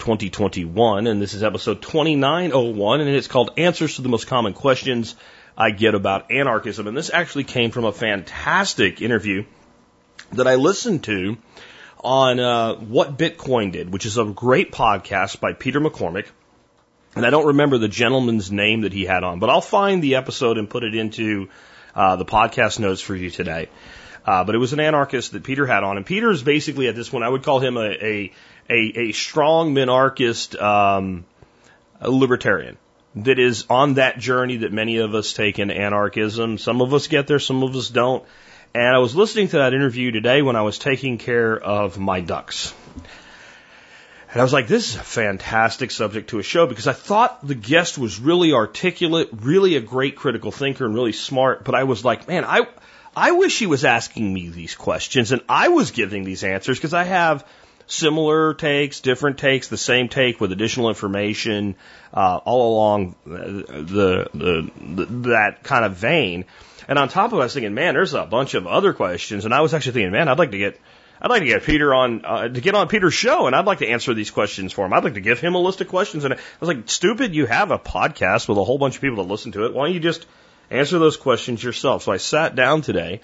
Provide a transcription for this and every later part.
2021, and this is episode 2901, and it's called Answers to the Most Common Questions I Get About Anarchism. And this actually came from a fantastic interview that I listened to on uh, what Bitcoin did, which is a great podcast by Peter McCormack. And I don't remember the gentleman's name that he had on, but I'll find the episode and put it into uh, the podcast notes for you today. Uh, but it was an anarchist that Peter had on, and Peter is basically at this point I would call him a a a, a strong minarchist um, libertarian that is on that journey that many of us take in anarchism. Some of us get there, some of us don't. And I was listening to that interview today when I was taking care of my ducks. And I was like, this is a fantastic subject to a show because I thought the guest was really articulate, really a great critical thinker and really smart. But I was like, man, I, I wish he was asking me these questions and I was giving these answers because I have similar takes, different takes, the same take with additional information, uh, all along the, the, the, that kind of vein. And on top of was thinking, man, there's a bunch of other questions. And I was actually thinking, man, I'd like to get, I'd like to get Peter on, uh, to get on Peter's show and I'd like to answer these questions for him. I'd like to give him a list of questions. And I was like, stupid, you have a podcast with a whole bunch of people that listen to it. Why don't you just answer those questions yourself? So I sat down today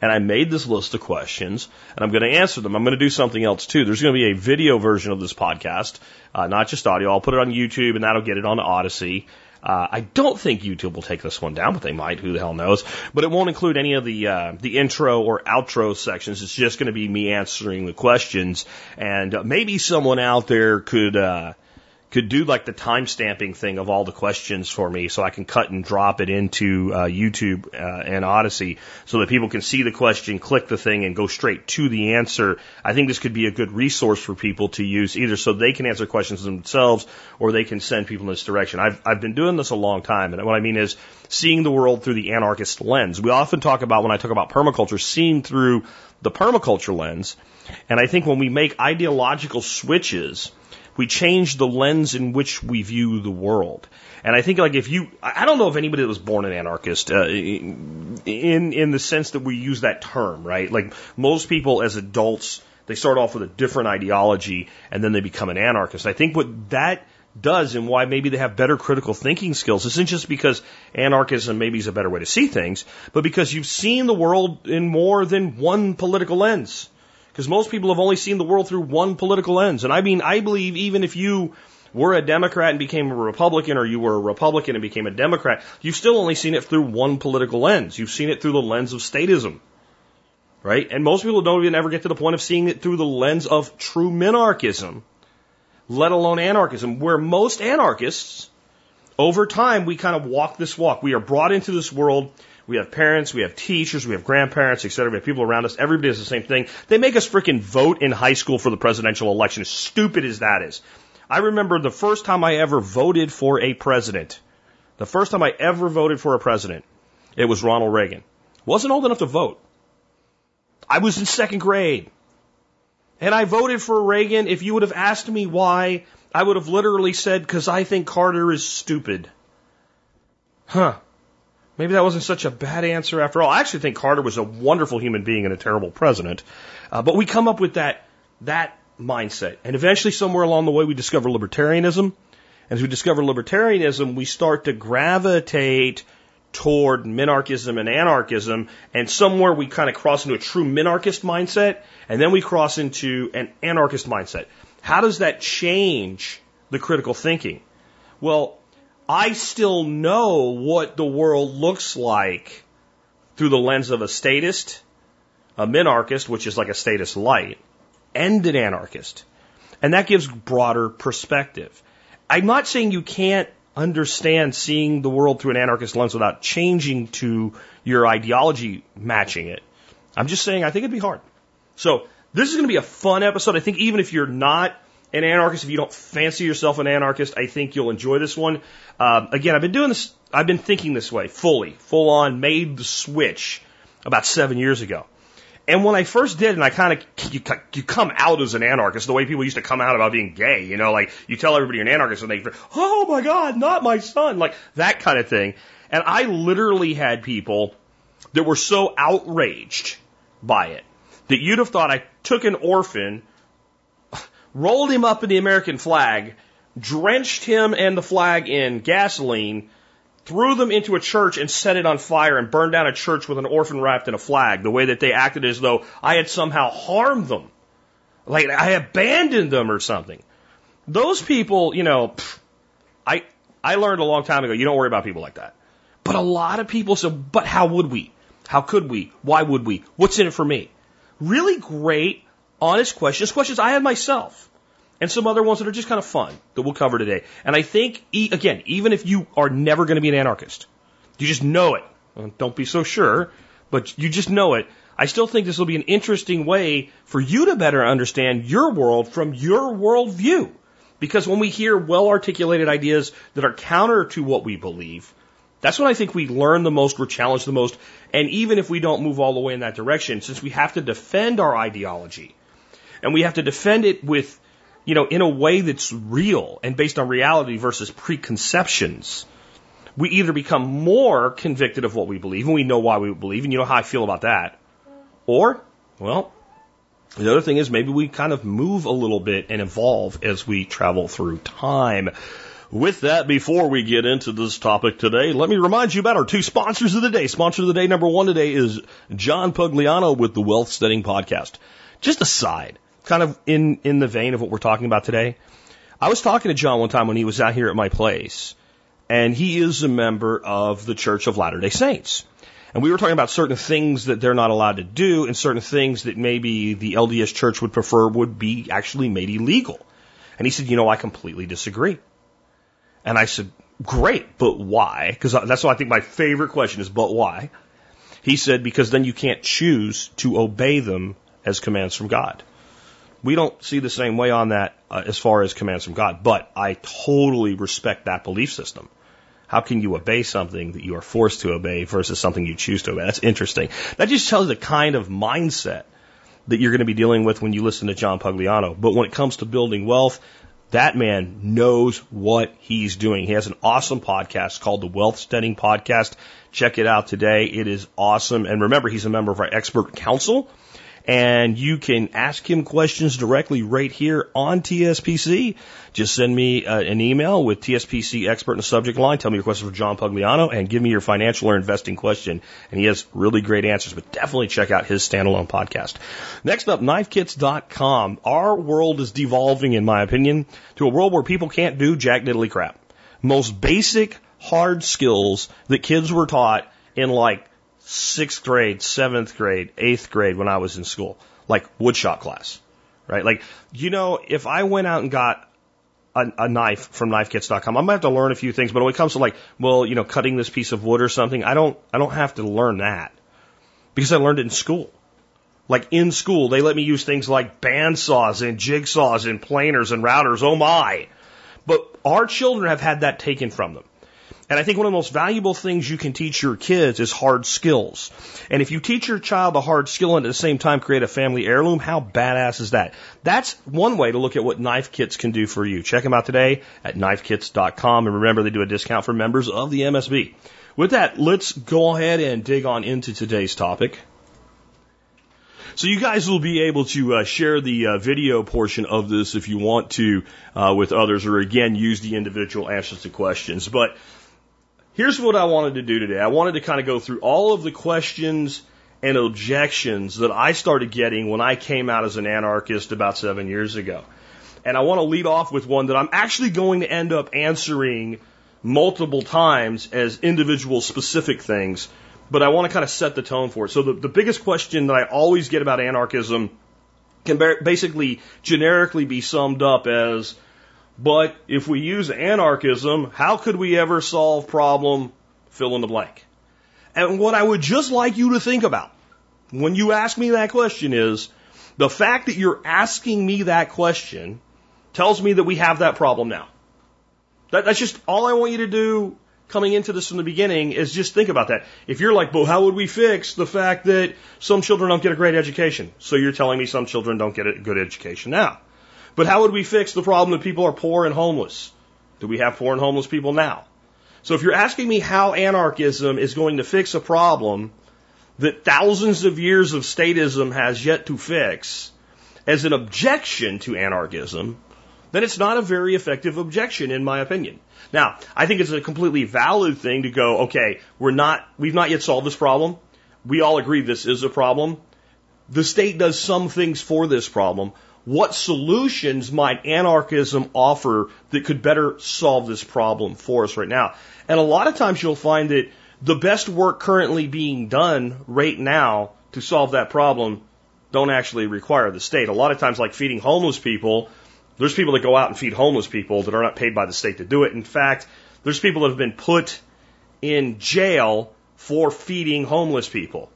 and I made this list of questions and I'm going to answer them. I'm going to do something else too. There's going to be a video version of this podcast, uh, not just audio. I'll put it on YouTube and that'll get it on Odysee. Uh, I don't think YouTube will take this one down, but they might. Who the hell knows? But it won't include any of the uh, the intro or outro sections. It's just going to be me answering the questions, and uh, maybe someone out there could uh, could do like the time stamping thing of all the questions for me, so I can cut and drop it into uh, YouTube uh, and Odysee, so that people can see the question, click the thing, and go straight to the answer. I think this could be a good resource for people to use, either so they can answer questions themselves, or they can send people in this direction. I've I've been doing this a long time, and what I mean is seeing the world through the anarchist lens. We often talk about when I talk about permaculture, seeing through the permaculture lens, and I think when we make ideological switches we change the lens in which we view the world. And I think like if you, I don't know if anybody that was born an anarchist, uh, in, in the sense that we use that term, right? Like most people as adults, they start off with a different ideology and then they become an anarchist. I think what that does and why maybe they have better critical thinking skills isn't just because anarchism maybe is a better way to see things, but because you've seen the world in more than one political lens. Because most people have only seen the world through one political lens. And I mean, I believe even if you were a Democrat and became a Republican, or you were a Republican and became a Democrat, you've still only seen it through one political lens. You've seen it through the lens of statism. Right? And most people don't even ever get to the point of seeing it through the lens of true minarchism, let alone anarchism, where most anarchists, over time, we kind of walk this walk. We are brought into this world we have parents, we have teachers, we have grandparents, et cetera. We have people around us. Everybody does the same thing. They make us freaking vote in high school for the presidential election, as stupid as that is. I remember the first time I ever voted for a president. The first time I ever voted for a president, it was Ronald Reagan. Wasn't old enough to vote. I was in second grade. And I voted for Reagan. If you would have asked me why, I would have literally said, because I think Carter is stupid. Huh. Maybe that wasn't such a bad answer after all. I actually think Carter was a wonderful human being and a terrible president. Uh, but we come up with that, that mindset. And eventually, somewhere along the way, we discover libertarianism. And as we discover libertarianism, we start to gravitate toward minarchism and anarchism. And somewhere we kind of cross into a true minarchist mindset. And then we cross into an anarchist mindset. How does that change the critical thinking? Well, I still know what the world looks like through the lens of a statist, a minarchist, which is like a statist light, and an anarchist. And that gives broader perspective. I'm not saying you can't understand seeing the world through an anarchist lens without changing to your ideology matching it. I'm just saying I think it'd be hard. So this is going to be a fun episode. I think even if you're not an anarchist, if you don't fancy yourself an anarchist, I think you'll enjoy this one. Um, again, I've been doing this, I've been thinking this way fully, full on, made the switch about seven years ago. And when I first did, and I kind of, you, you come out as an anarchist, the way people used to come out about being gay, you know, like you tell everybody you're an anarchist and they, go, oh my God, not my son, like that kind of thing. And I literally had people that were so outraged by it that you'd have thought I took an orphan, rolled him up in the American flag, drenched him and the flag in gasoline, threw them into a church and set it on fire and burned down a church with an orphan wrapped in a flag, the way that they acted as though I had somehow harmed them. Like I abandoned them or something. Those people, you know, I, I learned a long time ago, you don't worry about people like that. But a lot of people say, but how would we? How could we? Why would we? What's in it for me? Really great, honest questions, questions I had myself and some other ones that are just kind of fun that we'll cover today. And I think, again, even if you are never going to be an anarchist, you just know it. Don't be so sure, but you just know it. I still think this will be an interesting way for you to better understand your world from your worldview. Because when we hear well articulated ideas that are counter to what we believe, that's when I think we learn the most, we're challenged the most. And even if we don't move all the way in that direction, since we have to defend our ideology and we have to defend it with you know, in a way that's real and based on reality versus preconceptions, we either become more convicted of what we believe and we know why we believe, and you know how I feel about that. Or, well, the other thing is maybe we kind of move a little bit and evolve as we travel through time. With that, before we get into this topic today, let me remind you about our two sponsors of the day. Sponsor of the day number one today is John Pugliano with the Wealth Standard Podcast. Just a side kind of in, in the vein of what we're talking about today. I was talking to John one time when he was out here at my place, and he is a member of the Church of Latter day Saints. And we were talking about certain things that they're not allowed to do and certain things that maybe the LDS church would prefer would be actually made illegal. And he said, you know, I completely disagree. And I said, great, but why? Because that's what I think my favorite question is, but why? He said, because then you can't choose to obey them as commands from God. We don't see the same way on that uh, as far as commands from God, but I totally respect that belief system. How can you obey something that you are forced to obey versus something you choose to obey? That's interesting. That just tells the kind of mindset that you're going to be dealing with when you listen to John Pugliano. But when it comes to building wealth, that man knows what he's doing. He has an awesome podcast called the Wealth Standard Podcast. Check it out today. It is awesome. And remember, he's a member of our expert council and you can ask him questions directly right here on TSPC. Just send me uh, an email with TSPC expert in the subject line. Tell me your question for John Pugliano and give me your financial or investing question. And he has really great answers, but definitely check out his standalone podcast. Next up, knifekits.com. Our world is devolving, in my opinion, to a world where people can't do jack diddly crap. Most basic hard skills that kids were taught in like sixth grade, seventh grade, eighth grade when I was in school, like woodshop class, right? Like, you know, if I went out and got a, a knife from knifekits.com, I might have to learn a few things, but when it comes to like, well, you know, cutting this piece of wood or something, I don't, I don't have to learn that because I learned it in school. Like in school, they let me use things like bandsaws and jigsaws and planers and routers. Oh my. But our children have had that taken from them. And I think one of the most valuable things you can teach your kids is hard skills. And if you teach your child a hard skill and at the same time create a family heirloom, how badass is that? That's one way to look at what knife kits can do for you. Check them out today at knifekits.com. And remember, they do a discount for members of the MSB. With that, let's go ahead and dig on into today's topic. So you guys will be able to uh, share the uh, video portion of this if you want to uh, with others, or again use the individual answers to questions. But Here's what I wanted to do today. I wanted to kind of go through all of the questions and objections that I started getting when I came out as an anarchist about seven years ago. And I want to lead off with one that I'm actually going to end up answering multiple times as individual specific things, but I want to kind of set the tone for it. So the, the biggest question that I always get about anarchism can basically generically be summed up as but if we use anarchism, how could we ever solve problem fill in the blank? And what I would just like you to think about when you ask me that question is the fact that you're asking me that question tells me that we have that problem now. That, that's just all I want you to do coming into this from the beginning is just think about that. If you're like, well, how would we fix the fact that some children don't get a great education? So you're telling me some children don't get a good education now. But how would we fix the problem that people are poor and homeless? Do we have poor and homeless people now? So if you're asking me how anarchism is going to fix a problem that thousands of years of statism has yet to fix as an objection to anarchism, then it's not a very effective objection in my opinion. Now, I think it's a completely valid thing to go, okay, we're not, we've not yet solved this problem. We all agree this is a problem. The state does some things for this problem. What solutions might anarchism offer that could better solve this problem for us right now? And a lot of times you'll find that the best work currently being done right now to solve that problem don't actually require the state. A lot of times, like feeding homeless people, there's people that go out and feed homeless people that are not paid by the state to do it. In fact, there's people that have been put in jail for feeding homeless people.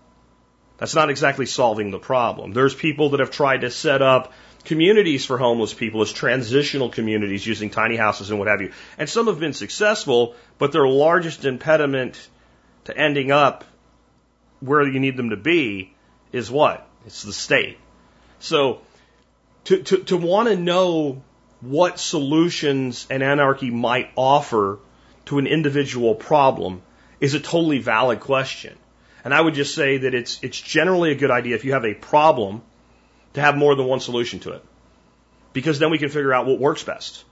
That's not exactly solving the problem. There's people that have tried to set up communities for homeless people as transitional communities using tiny houses and what have you. And some have been successful, but their largest impediment to ending up where you need them to be is what? It's the state. So to, to, to want to know what solutions an anarchy might offer to an individual problem is a totally valid question. And I would just say that it's, it's generally a good idea if you have a problem to have more than one solution to it. Because then we can figure out what works best.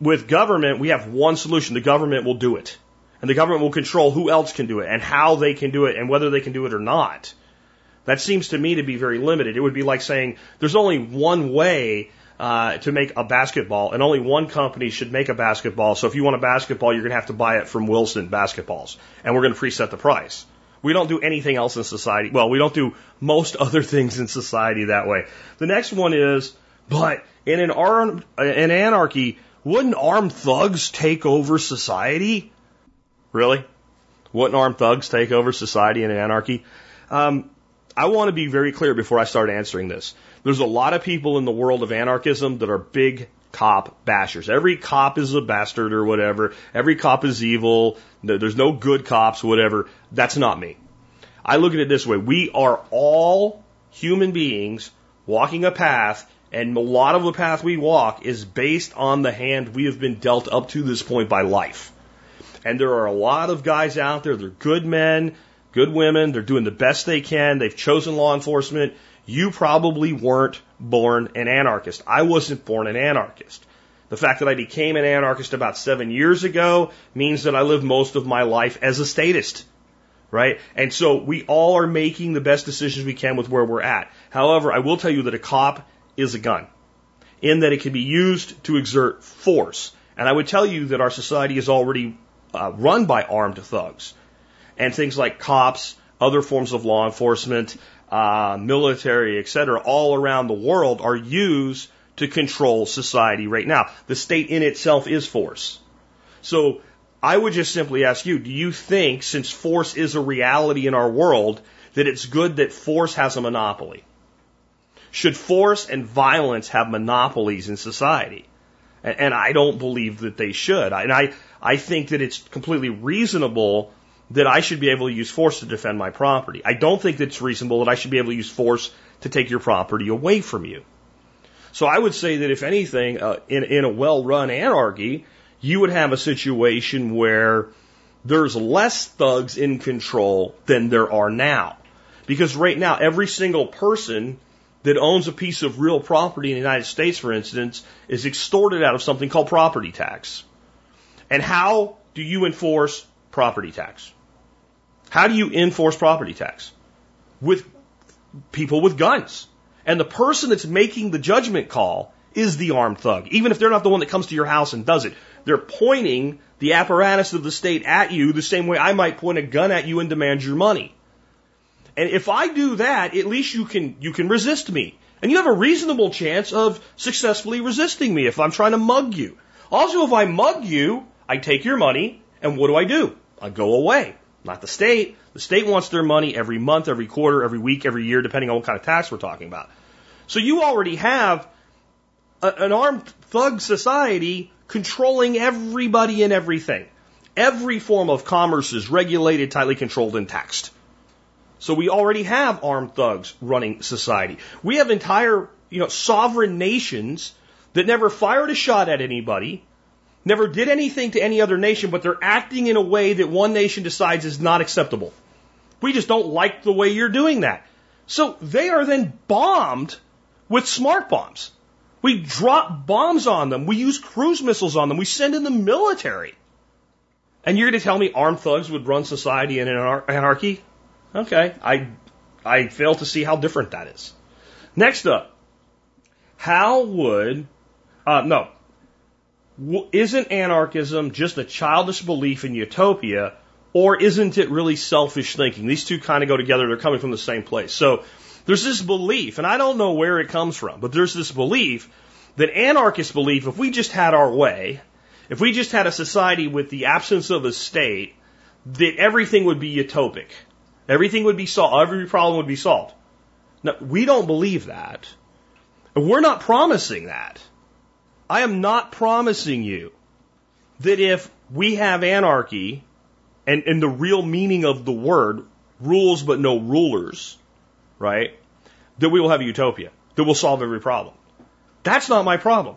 With government, we have one solution. The government will do it. And the government will control who else can do it and how they can do it and whether they can do it or not. That seems to me to be very limited. It would be like saying there's only one way uh, to make a basketball, and only one company should make a basketball. So if you want a basketball, you're going to have to buy it from Wilson Basketballs, and we're going to preset the price. We don't do anything else in society. Well, we don't do most other things in society that way. The next one is, but in an, an anarchy, wouldn't armed thugs take over society? Really? Wouldn't armed thugs take over society in an anarchy? Um, I want to be very clear before I start answering this. There's a lot of people in the world of anarchism that are big cop bashers. Every cop is a bastard or whatever. Every cop is evil. There's no good cops, whatever. That's not me. I look at it this way. We are all human beings walking a path and a lot of the path we walk is based on the hand we have been dealt up to this point by life. And there are a lot of guys out there, they're good men, good women. They're doing the best they can. They've chosen law enforcement. You probably weren't born an anarchist. I wasn't born an anarchist. The fact that I became an anarchist about seven years ago means that I lived most of my life as a statist. Right? And so we all are making the best decisions we can with where we're at. However, I will tell you that a cop is a gun in that it can be used to exert force. And I would tell you that our society is already uh, run by armed thugs and things like cops, other forms of law enforcement, uh, military, et cetera, all around the world are used to control society right now. The state in itself is force. So I would just simply ask you, do you think, since force is a reality in our world, that it's good that force has a monopoly? Should force and violence have monopolies in society? And, and I don't believe that they should. And I, I think that it's completely reasonable that I should be able to use force to defend my property. I don't think it's reasonable that I should be able to use force to take your property away from you. So I would say that if anything, uh, in, in a well-run anarchy, you would have a situation where there's less thugs in control than there are now. Because right now, every single person that owns a piece of real property in the United States, for instance, is extorted out of something called property tax. And how do you enforce property tax? How do you enforce property tax? With people with guns. And the person that's making the judgment call is the armed thug, even if they're not the one that comes to your house and does it. They're pointing the apparatus of the state at you the same way I might point a gun at you and demand your money. And if I do that, at least you can, you can resist me. And you have a reasonable chance of successfully resisting me if I'm trying to mug you. Also, if I mug you, I take your money, and what do I do? I go away not the state. The state wants their money every month, every quarter, every week, every year, depending on what kind of tax we're talking about. So you already have a, an armed thug society controlling everybody and everything. Every form of commerce is regulated, tightly controlled, and taxed. So we already have armed thugs running society. We have entire, you know, sovereign nations that never fired a shot at anybody, never did anything to any other nation, but they're acting in a way that one nation decides is not acceptable. We just don't like the way you're doing that. So they are then bombed with smart bombs. We drop bombs on them. We use cruise missiles on them. We send in the military. And you're going to tell me armed thugs would run society in anarchy? Okay, I, I fail to see how different that is. Next up, how would, uh, no, isn't anarchism just a childish belief in utopia, or isn't it really selfish thinking? These two kind of go together. They're coming from the same place. So there's this belief, and I don't know where it comes from, but there's this belief that anarchists believe if we just had our way, if we just had a society with the absence of a state, that everything would be utopic. Everything would be solved. Every problem would be solved. Now, we don't believe that. We're not promising that. I am not promising you that if we have anarchy, and, and the real meaning of the word, rules but no rulers, right, that we will have a utopia, that will solve every problem. That's not my problem.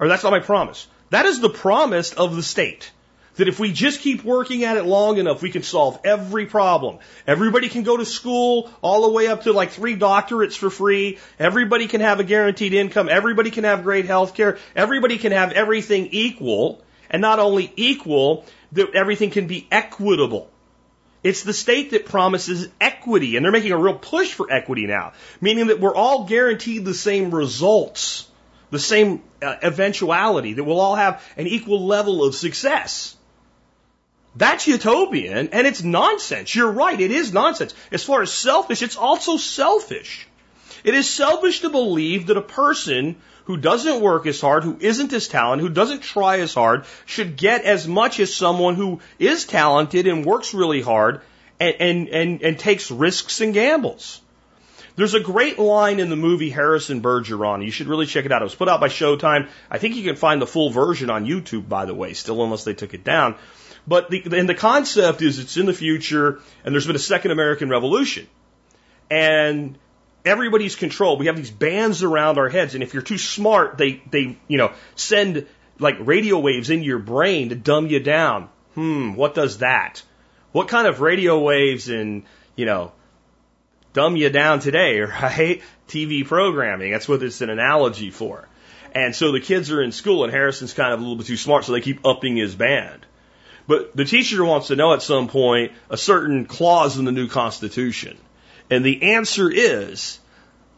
Or that's not my promise. That is the promise of the state. That if we just keep working at it long enough, we can solve every problem. Everybody can go to school all the way up to like three doctorates for free. Everybody can have a guaranteed income. Everybody can have great health care. Everybody can have everything equal. And not only equal, that everything can be equitable. It's the state that promises equity, and they're making a real push for equity now, meaning that we're all guaranteed the same results, the same uh, eventuality, that we'll all have an equal level of success. That's utopian and it's nonsense. You're right. It is nonsense. As far as selfish, it's also selfish. It is selfish to believe that a person who doesn't work as hard, who isn't as talented, who doesn't try as hard, should get as much as someone who is talented and works really hard and, and, and, and takes risks and gambles. There's a great line in the movie Harrison Bergeron. You should really check it out. It was put out by Showtime. I think you can find the full version on YouTube, by the way, still unless they took it down. But the, and the concept is it's in the future and there's been a second American revolution. And everybody's controlled. We have these bands around our heads. And if you're too smart, they, they, you know, send like radio waves into your brain to dumb you down. Hmm, what does that? What kind of radio waves and, you know, dumb you down today, right? TV programming. That's what it's an analogy for. And so the kids are in school and Harrison's kind of a little bit too smart, so they keep upping his band. But the teacher wants to know at some point a certain clause in the new Constitution. And the answer is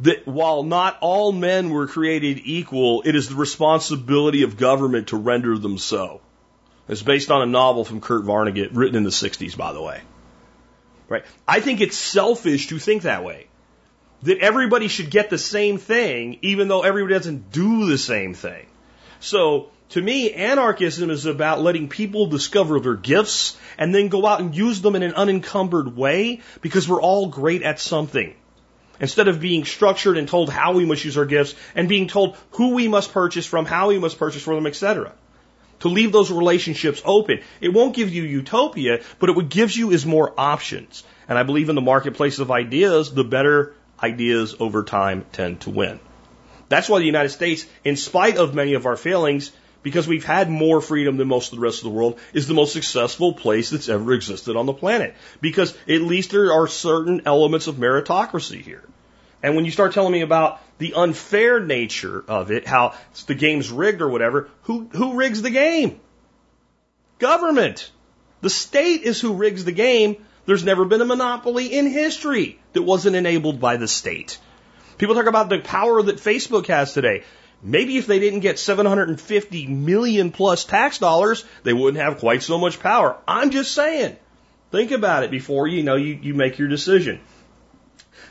that while not all men were created equal, it is the responsibility of government to render them so. It's based on a novel from Kurt Vonnegut, written in the 60s, by the way. Right? I think it's selfish to think that way. That everybody should get the same thing, even though everybody doesn't do the same thing. So, to me, anarchism is about letting people discover their gifts and then go out and use them in an unencumbered way because we're all great at something. Instead of being structured and told how we must use our gifts and being told who we must purchase from, how we must purchase from them, etc. To leave those relationships open. It won't give you utopia, but what gives you is more options. And I believe in the marketplace of ideas, the better ideas over time tend to win. That's why the United States, in spite of many of our failings, because we've had more freedom than most of the rest of the world, is the most successful place that's ever existed on the planet. Because at least there are certain elements of meritocracy here. And when you start telling me about the unfair nature of it, how the game's rigged or whatever, who, who rigs the game? Government. The state is who rigs the game. There's never been a monopoly in history that wasn't enabled by the state. People talk about the power that Facebook has today. Maybe if they didn't get 750 million plus tax dollars, they wouldn't have quite so much power. I'm just saying. Think about it before you know you, you make your decision.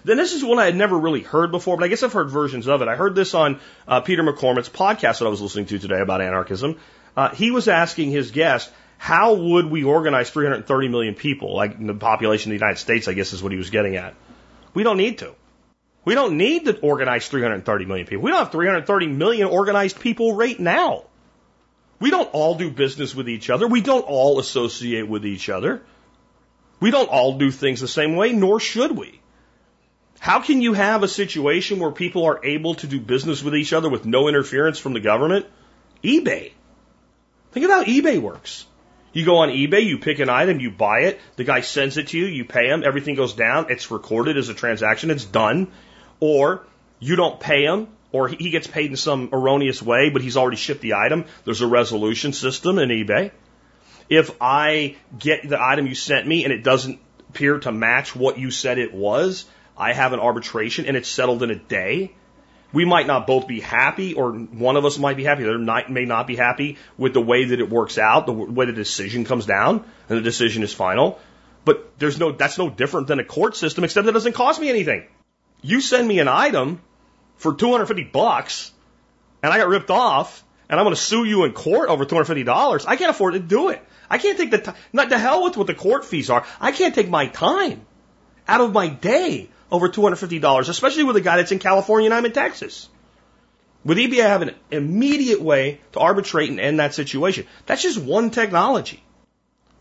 Then this is one I had never really heard before, but I guess I've heard versions of it. I heard this on uh, Peter McCormack's podcast that I was listening to today about anarchism. Uh, he was asking his guest, how would we organize 330 million people, like the population of the United States, I guess is what he was getting at. We don't need to. We don't need to organize 330 million people. We don't have 330 million organized people right now. We don't all do business with each other. We don't all associate with each other. We don't all do things the same way, nor should we. How can you have a situation where people are able to do business with each other with no interference from the government? eBay. Think of how eBay works. You go on eBay, you pick an item, you buy it, the guy sends it to you, you pay him, everything goes down, it's recorded as a transaction, it's done. Or you don't pay him, or he gets paid in some erroneous way, but he's already shipped the item. There's a resolution system in eBay. If I get the item you sent me and it doesn't appear to match what you said it was, I have an arbitration and it's settled in a day. We might not both be happy, or one of us might be happy, the other may not be happy with the way that it works out, the way the decision comes down, and the decision is final. But there's no, that's no different than a court system, except it doesn't cost me anything. You send me an item for 250 bucks, and I got ripped off, and I'm going to sue you in court over $250. I can't afford to do it. I can't take the time, not to hell with what the court fees are. I can't take my time out of my day over $250, especially with a guy that's in California and I'm in Texas. With eBay, I have an immediate way to arbitrate and end that situation. That's just one technology.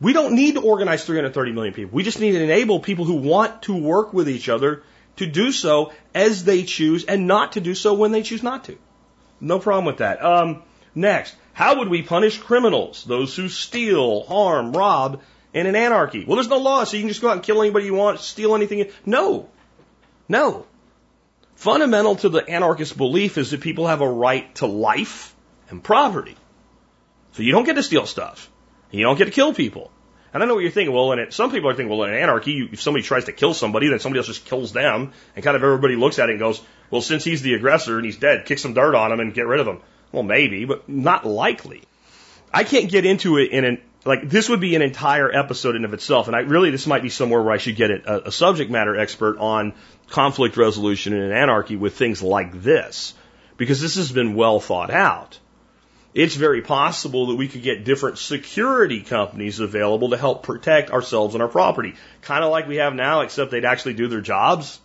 We don't need to organize 330 million people. We just need to enable people who want to work with each other to do so as they choose and not to do so when they choose not to. No problem with that. Um, next, how would we punish criminals, those who steal, harm, rob, in an anarchy? Well, there's no law, so you can just go out and kill anybody you want, steal anything. No. No. Fundamental to the anarchist belief is that people have a right to life and property. So you don't get to steal stuff. You don't get to kill people. And I know what you're thinking. Well, in it, some people are thinking, well, in anarchy, if somebody tries to kill somebody, then somebody else just kills them, and kind of everybody looks at it and goes, well, since he's the aggressor and he's dead, kick some dirt on him and get rid of him. Well, maybe, but not likely. I can't get into it in an like this would be an entire episode in of itself, and I really this might be somewhere where I should get a, a subject matter expert on conflict resolution in an anarchy with things like this, because this has been well thought out. It's very possible that we could get different security companies available to help protect ourselves and our property, kind of like we have now, except they'd actually do their jobs.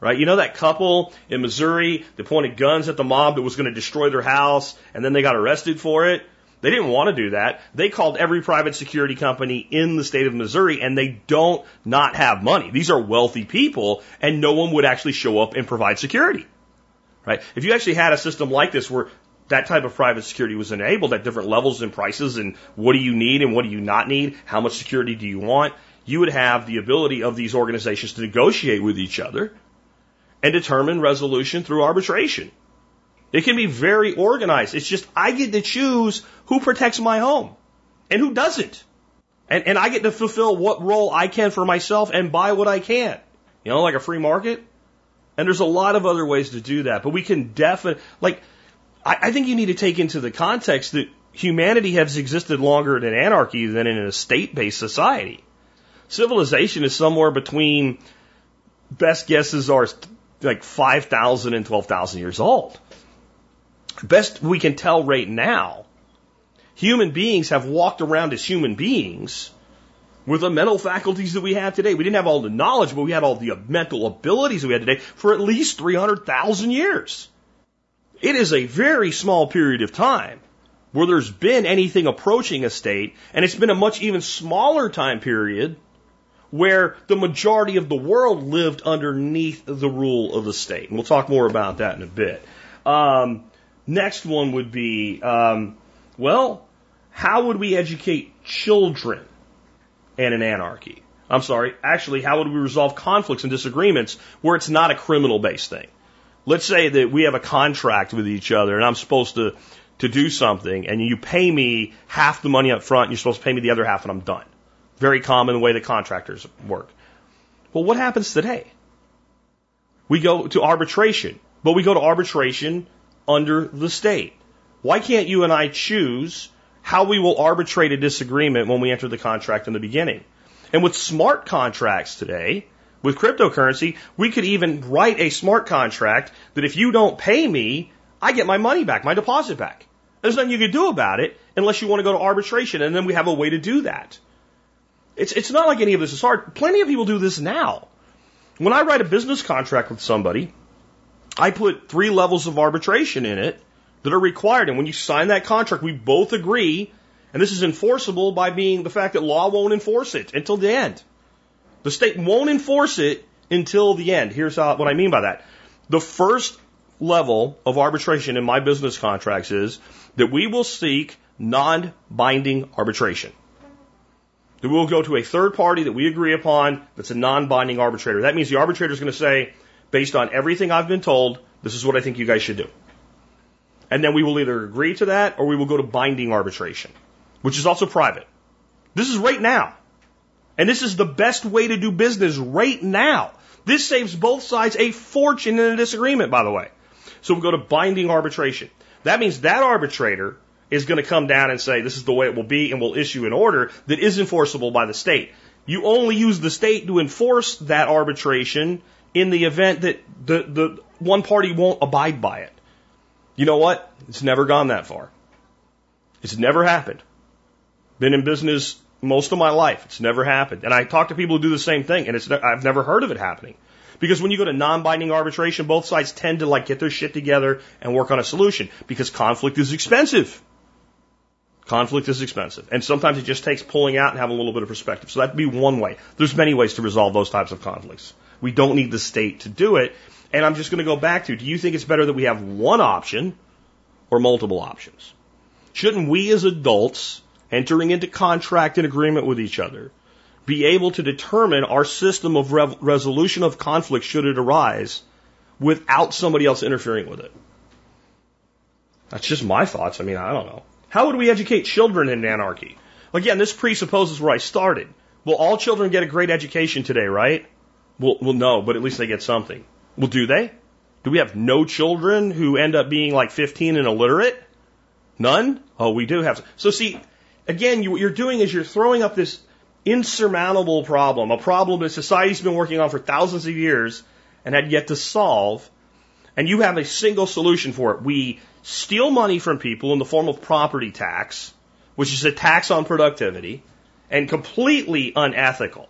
Right? You know that couple in Missouri that pointed guns at the mob that was going to destroy their house and then they got arrested for it? They didn't want to do that. They called every private security company in the state of Missouri and they don't not have money. These are wealthy people and no one would actually show up and provide security. Right? If you actually had a system like this where that type of private security was enabled at different levels and prices and what do you need and what do you not need? How much security do you want? You would have the ability of these organizations to negotiate with each other and determine resolution through arbitration. It can be very organized. It's just I get to choose who protects my home and who doesn't. And, and I get to fulfill what role I can for myself and buy what I can. You know, like a free market. And there's a lot of other ways to do that. But we can definitely, like, I, I think you need to take into the context that humanity has existed longer in an anarchy than in a state based society. Civilization is somewhere between, best guesses are like 5,000 and 12,000 years old best we can tell right now, human beings have walked around as human beings with the mental faculties that we have today. We didn't have all the knowledge, but we had all the mental abilities we had today for at least 300,000 years. It is a very small period of time where there's been anything approaching a state, and it's been a much even smaller time period where the majority of the world lived underneath the rule of the state. And we'll talk more about that in a bit. Um, Next one would be, um, well, how would we educate children in an anarchy? I'm sorry, actually, how would we resolve conflicts and disagreements where it's not a criminal based thing? Let's say that we have a contract with each other and I'm supposed to, to do something and you pay me half the money up front and you're supposed to pay me the other half and I'm done. Very common the way that contractors work. Well, what happens today? We go to arbitration, but we go to arbitration under the state. Why can't you and I choose how we will arbitrate a disagreement when we enter the contract in the beginning? And with smart contracts today, with cryptocurrency, we could even write a smart contract that if you don't pay me, I get my money back, my deposit back. There's nothing you can do about it unless you want to go to arbitration, and then we have a way to do that. It's, it's not like any of this is hard. Plenty of people do this now. When I write a business contract with somebody, I put three levels of arbitration in it that are required. And when you sign that contract, we both agree, and this is enforceable by being the fact that law won't enforce it until the end. The state won't enforce it until the end. Here's how, what I mean by that. The first level of arbitration in my business contracts is that we will seek non-binding arbitration. That we'll go to a third party that we agree upon that's a non-binding arbitrator. That means the arbitrator is going to say, based on everything I've been told, this is what I think you guys should do. And then we will either agree to that or we will go to binding arbitration, which is also private. This is right now. And this is the best way to do business right now. This saves both sides a fortune in a disagreement, by the way. So we go to binding arbitration. That means that arbitrator is going to come down and say, this is the way it will be, and will issue an order that is enforceable by the state. You only use the state to enforce that arbitration in the event that the, the one party won't abide by it. You know what? It's never gone that far. It's never happened. Been in business most of my life. It's never happened. And I talk to people who do the same thing, and it's I've never heard of it happening. Because when you go to non-binding arbitration, both sides tend to like get their shit together and work on a solution because conflict is expensive. Conflict is expensive. And sometimes it just takes pulling out and having a little bit of perspective. So that'd be one way. There's many ways to resolve those types of conflicts. We don't need the state to do it. And I'm just going to go back to, do you think it's better that we have one option or multiple options? Shouldn't we as adults entering into contract and agreement with each other be able to determine our system of resolution of conflict should it arise without somebody else interfering with it? That's just my thoughts. I mean, I don't know. How would we educate children in anarchy? Again, this presupposes where I started. Will all children get a great education today, right? Well, well, no, but at least they get something. Well, do they? Do we have no children who end up being like 15 and illiterate? None? Oh, we do have. So see, again, you, what you're doing is you're throwing up this insurmountable problem, a problem that society's been working on for thousands of years and had yet to solve, and you have a single solution for it. We steal money from people in the form of property tax, which is a tax on productivity, and completely unethical.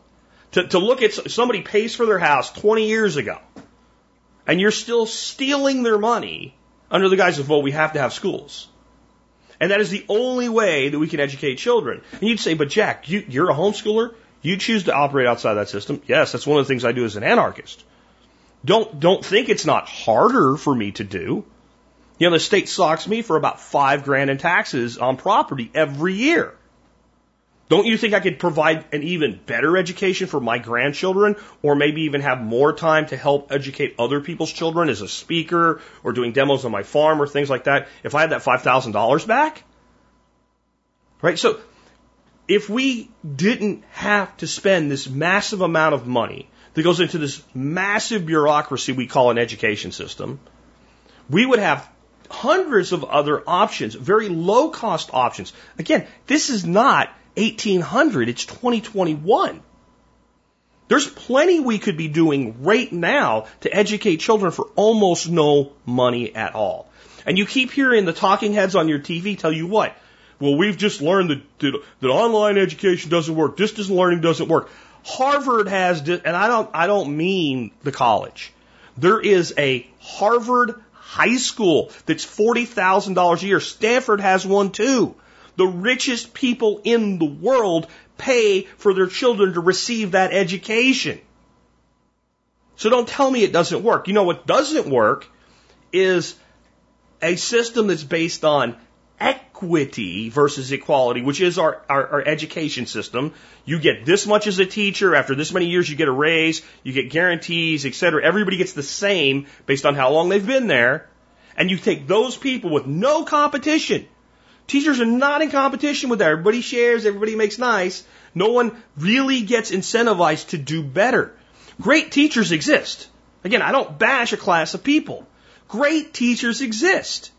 To, to look at somebody pays for their house 20 years ago, and you're still stealing their money under the guise of, well, we have to have schools. And that is the only way that we can educate children. And you'd say, but Jack, you, you're a homeschooler. You choose to operate outside that system. Yes, that's one of the things I do as an anarchist. Don't, don't think it's not harder for me to do. You know, the state socks me for about five grand in taxes on property every year. Don't you think I could provide an even better education for my grandchildren or maybe even have more time to help educate other people's children as a speaker or doing demos on my farm or things like that if I had that $5,000 back? Right? So if we didn't have to spend this massive amount of money that goes into this massive bureaucracy we call an education system, we would have hundreds of other options, very low cost options. Again, this is not 1800, it's 2021. There's plenty we could be doing right now to educate children for almost no money at all. And you keep hearing the talking heads on your TV tell you what? Well, we've just learned that, that, that online education doesn't work. Distance learning doesn't work. Harvard has, and I don't, I don't mean the college. There is a Harvard high school that's $40,000 a year. Stanford has one too. The richest people in the world pay for their children to receive that education. So don't tell me it doesn't work. You know what doesn't work is a system that's based on equity versus equality, which is our, our, our, education system. You get this much as a teacher. After this many years, you get a raise. You get guarantees, et cetera. Everybody gets the same based on how long they've been there. And you take those people with no competition Teachers are not in competition with that. Everybody shares, everybody makes nice. No one really gets incentivized to do better. Great teachers exist. Again, I don't bash a class of people. Great teachers exist.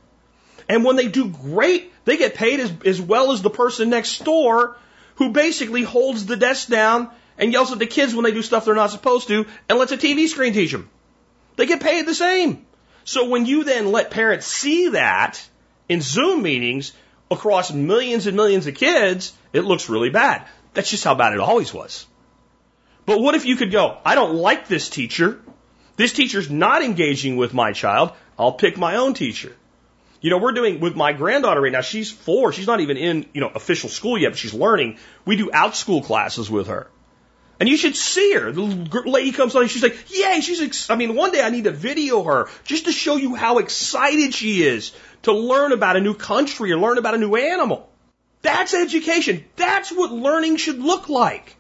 And when they do great, they get paid as, as well as the person next door who basically holds the desk down and yells at the kids when they do stuff they're not supposed to and lets a TV screen teach them. They get paid the same. So when you then let parents see that in Zoom meetings, across millions and millions of kids, it looks really bad. That's just how bad it always was. But what if you could go, I don't like this teacher. This teacher's not engaging with my child. I'll pick my own teacher. You know, we're doing with my granddaughter right now. She's four. She's not even in, you know, official school yet, but she's learning. We do Outschool classes with her. And you should see her. The lady comes on and she's like, yay, she's, ex-. I mean, one day I need to video her just to show you how excited she is to learn about a new country or learn about a new animal. That's education. That's what learning should look like.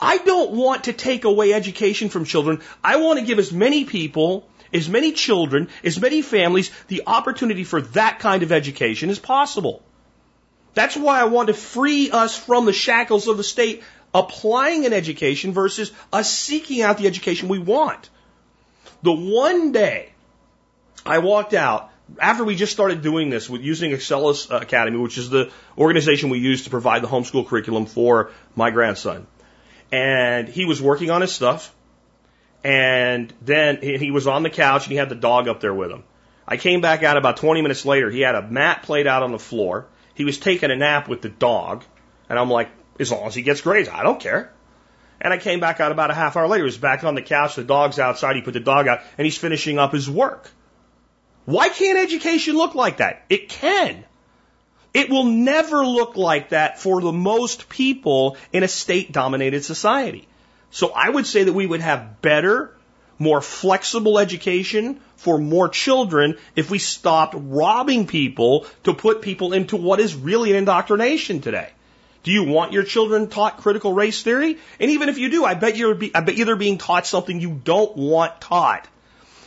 I don't want to take away education from children. I want to give as many people, as many children, as many families the opportunity for that kind of education as possible. That's why I want to free us from the shackles of the state applying an education versus us seeking out the education we want. The one day I walked out after we just started doing this with using Excellus Academy, which is the organization we use to provide the homeschool curriculum for my grandson. And he was working on his stuff. And then he was on the couch and he had the dog up there with him. I came back out about 20 minutes later. He had a mat played out on the floor. He was taking a nap with the dog. And I'm like, as long as he gets grades, I don't care. And I came back out about a half hour later. He was back on the couch. The dog's outside. He put the dog out and he's finishing up his work. Why can't education look like that? It can. It will never look like that for the most people in a state dominated society. So I would say that we would have better, more flexible education for more children if we stopped robbing people to put people into what is really an indoctrination today. Do you want your children taught critical race theory? And even if you do, I bet you're, I bet you they're being taught something you don't want taught.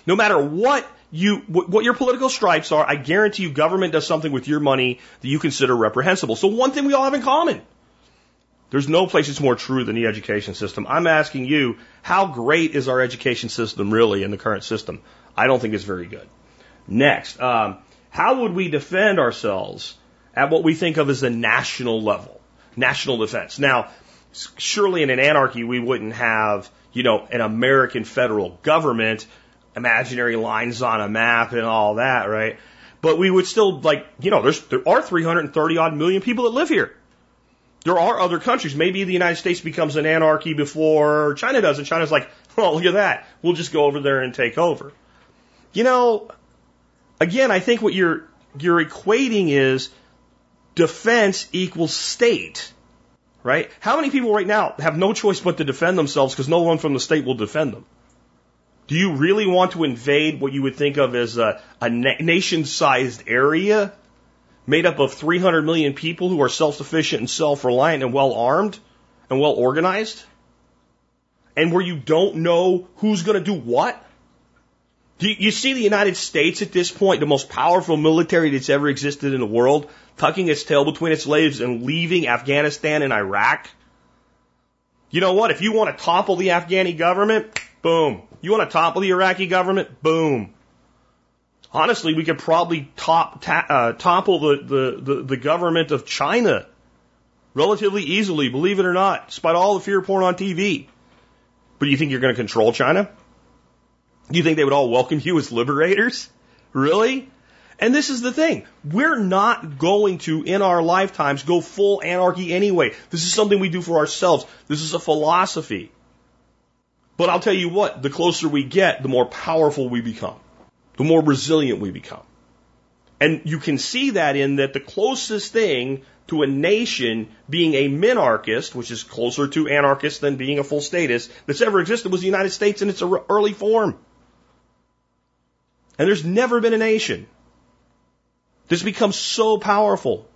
No matter what you, what your political stripes are, I guarantee you government does something with your money that you consider reprehensible. So one thing we all have in common. There's no place it's more true than the education system. I'm asking you, how great is our education system really in the current system? I don't think it's very good. Next, um, how would we defend ourselves at what we think of as the national level? National defense. Now, surely in an anarchy we wouldn't have, you know, an American federal government imaginary lines on a map and all that, right? But we would still like, you know, there's there are 330 odd million people that live here. There are other countries. Maybe the United States becomes an anarchy before China does, and China's like, well, look at that. We'll just go over there and take over. You know, again, I think what you're you're equating is defense equals state. Right? How many people right now have no choice but to defend themselves because no one from the state will defend them? Do you really want to invade what you would think of as a, a na- nation sized area made up of 300 million people who are self sufficient and self reliant and well armed and well organized? And where you don't know who's going to do what? You, you see the United States at this point, the most powerful military that's ever existed in the world, tucking its tail between its legs and leaving Afghanistan and Iraq? You know what? If you want to topple the Afghani government, boom, you want to topple the Iraqi government? Boom. Honestly, we could probably top, ta- uh, topple the, the, the, the government of China relatively easily, believe it or not, despite all the fear porn on TV. But do you think you're going to control China? Do you think they would all welcome you as liberators? Really? And this is the thing. We're not going to, in our lifetimes, go full anarchy anyway. This is something we do for ourselves. This is a philosophy. But I'll tell you what, the closer we get, the more powerful we become, the more resilient we become. And you can see that in that the closest thing to a nation being a minarchist, which is closer to anarchist than being a full statist, that's ever existed was the United States in its early form. And there's never been a nation that's become so powerful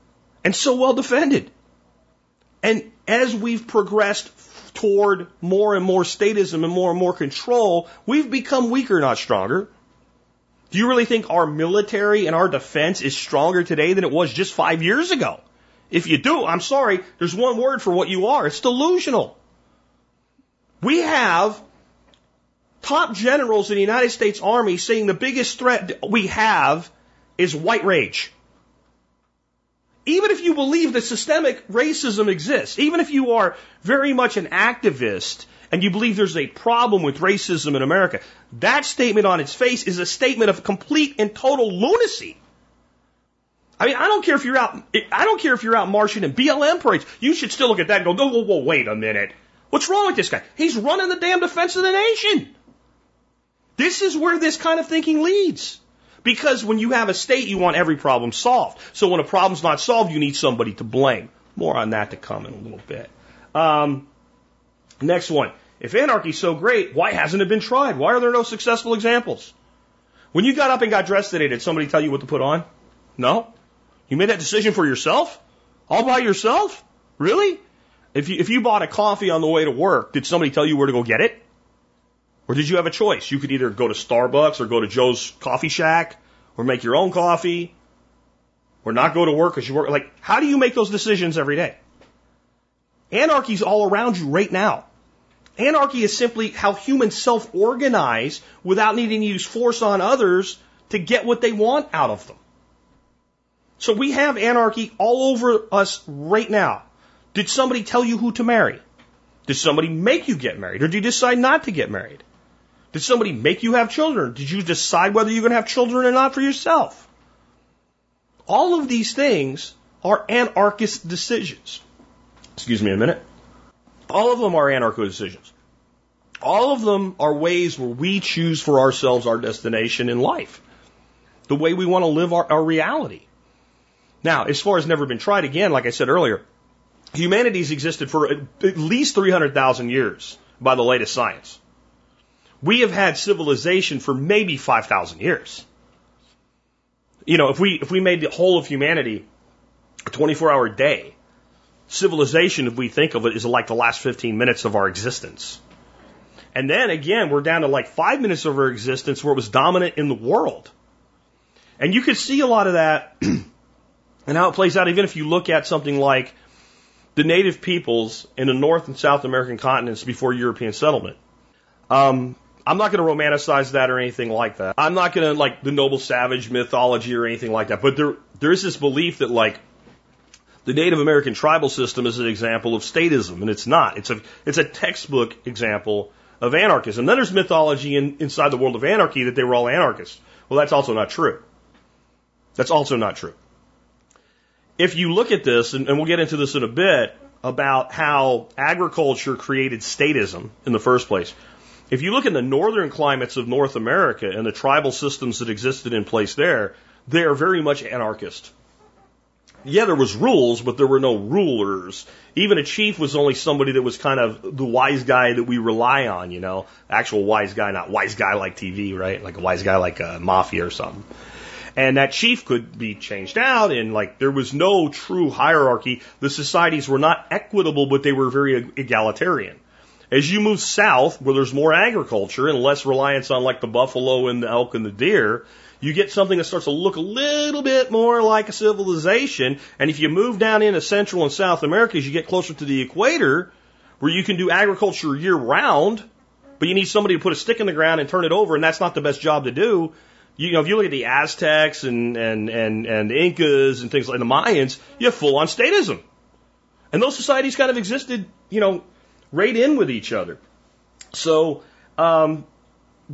and so well defended. And as we've progressed toward more and more statism and more and more control, we've become weaker, not stronger. Do you really think our military and our defense is stronger today than it was just five years ago? If you do, I'm sorry, there's one word for what you are. It's delusional. We have top generals in the United States Army saying the biggest threat we have is white rage even if you believe that systemic racism exists, even if you are very much an activist and you believe there's a problem with racism in America, that statement on its face is a statement of complete and total lunacy. I mean, I don't care if you're out, I don't care if you're out marching in BLM parades. You should still look at that and go, whoa, whoa, whoa, wait a minute. What's wrong with this guy? He's running the damn defense of the nation. This is where this kind of thinking leads. Because when you have a state, you want every problem solved. So when a problem's not solved, you need somebody to blame. More on that to come in a little bit. Um, next one. If anarchy's so great, why hasn't it been tried? Why are there no successful examples? When you got up and got dressed today, did somebody tell you what to put on? No? You made that decision for yourself? All by yourself? Really? If you, if you bought a coffee on the way to work, did somebody tell you where to go get it? Or did you have a choice? You could either go to Starbucks or go to Joe's Coffee Shack or make your own coffee or not go to work because you work. Like, how do you make those decisions every day? Anarchy's all around you right now. Anarchy is simply how humans self organize without needing to use force on others to get what they want out of them. So we have anarchy all over us right now. Did somebody tell you who to marry? Did somebody make you get married? Or did you decide not to get married? Did somebody make you have children? Did you decide whether you're going to have children or not for yourself? All of these things are anarchist decisions. Excuse me a minute. All of them are anarcho decisions. All of them are ways where we choose for ourselves our destination in life, the way we want to live our, our reality. Now, as far as never been tried again, like I said earlier, humanity's existed for at least 300,000 years by the latest science. We have had civilization for maybe 5,000 years. You know, if we, if we made the whole of humanity a 24 hour day, civilization, if we think of it, is like the last 15 minutes of our existence. And then again, we're down to like five minutes of our existence where it was dominant in the world. And you could see a lot of that and how it plays out even if you look at something like the native peoples in the North and South American continents before European settlement. Um, I'm not going to romanticize that or anything like that. I'm not going to like the noble savage mythology or anything like that. But there, there is this belief that like the Native American tribal system is an example of statism, and it's not. It's a, it's a textbook example of anarchism. Then there's mythology in, inside the world of anarchy that they were all anarchists. Well, that's also not true. That's also not true. If you look at this, and, and we'll get into this in a bit, about how agriculture created statism in the first place. If you look in the northern climates of North America and the tribal systems that existed in place there, they are very much anarchist yeah, there was rules, but there were no rulers. Even a chief was only somebody that was kind of the wise guy that we rely on, you know, actual wise guy, not wise guy like TV, right? Like a wise guy like a mafia or something. And that chief could be changed out and like there was no true hierarchy. The societies were not equitable, but they were very egalitarian. As you move south, where there's more agriculture and less reliance on like the buffalo and the elk and the deer, you get something that starts to look a little bit more like a civilization. And if you move down into Central and South America, as you get closer to the equator, where you can do agriculture year round, but you need somebody to put a stick in the ground and turn it over, and that's not the best job to do. You know, if you look at the Aztecs and, and, and, and the Incas and things like the Mayans, you have full on statism. And those societies kind of existed, you know, right in with each other. So, um,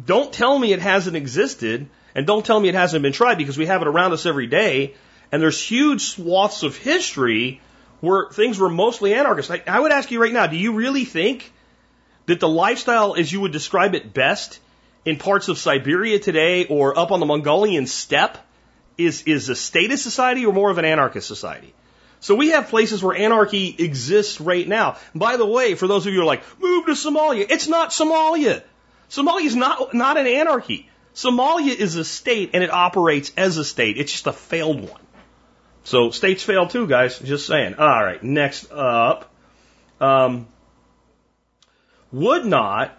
don't tell me it hasn't existed and don't tell me it hasn't been tried because we have it around us every day. And there's huge swaths of history where things were mostly anarchist. I, I would ask you right now, do you really think that the lifestyle as you would describe it best in parts of Siberia today or up on the Mongolian steppe is, is a statist society or more of an anarchist society? So we have places where anarchy exists right now. By the way, for those of you who are like, move to Somalia, it's not Somalia. Somalia is not, not an anarchy. Somalia is a state and it operates as a state. It's just a failed one. So states fail too, guys. Just saying. All right. Next up, um, would not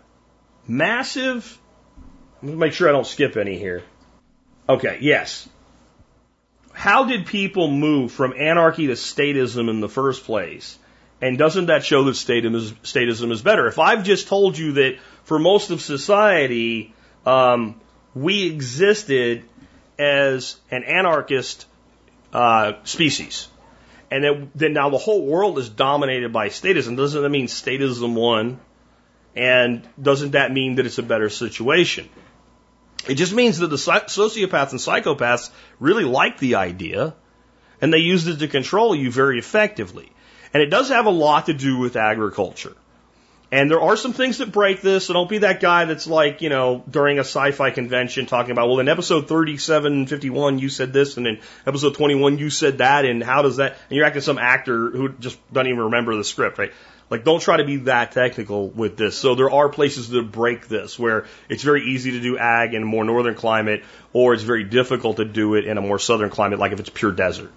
massive. Let me make sure I don't skip any here. Okay. Yes. How did people move from anarchy to statism in the first place? And doesn't that show that statism is, statism is better? If I've just told you that for most of society, um, we existed as an anarchist uh, species. And then now the whole world is dominated by statism. Doesn't that mean statism won? And doesn't that mean that it's a better situation? It just means that the sociopaths and psychopaths really like the idea and they use it to control you very effectively. And it does have a lot to do with agriculture. And there are some things that break this, so don't be that guy that's like, you know, during a sci-fi convention talking about, well, in episode 37, 51, you said this, and in episode 21, you said that, and how does that, and you're acting some actor who just doesn't even remember the script, right? Like, don't try to be that technical with this. So there are places that break this, where it's very easy to do ag in a more northern climate, or it's very difficult to do it in a more southern climate, like if it's pure desert.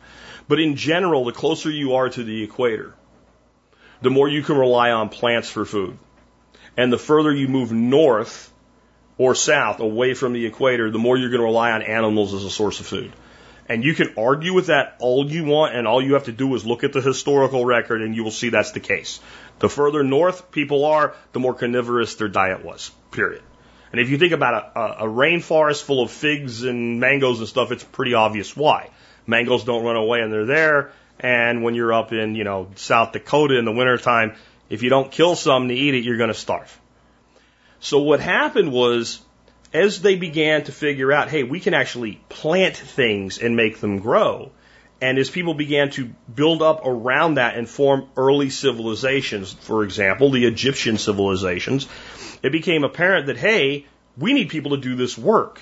But in general, the closer you are to the equator, the more you can rely on plants for food. And the further you move north or south away from the equator, the more you're going to rely on animals as a source of food. And you can argue with that all you want, and all you have to do is look at the historical record, and you will see that's the case. The further north people are, the more carnivorous their diet was, period. And if you think about a, a, rainforest full of figs and mangoes and stuff, it's pretty obvious why. Mangoes don't run away and they're there. And when you're up in, you know, South Dakota in the wintertime, if you don't kill some to eat it, you're going to starve. So what happened was, as they began to figure out, hey, we can actually plant things and make them grow, and as people began to build up around that and form early civilizations, for example, the Egyptian civilizations, it became apparent that, hey, we need people to do this work.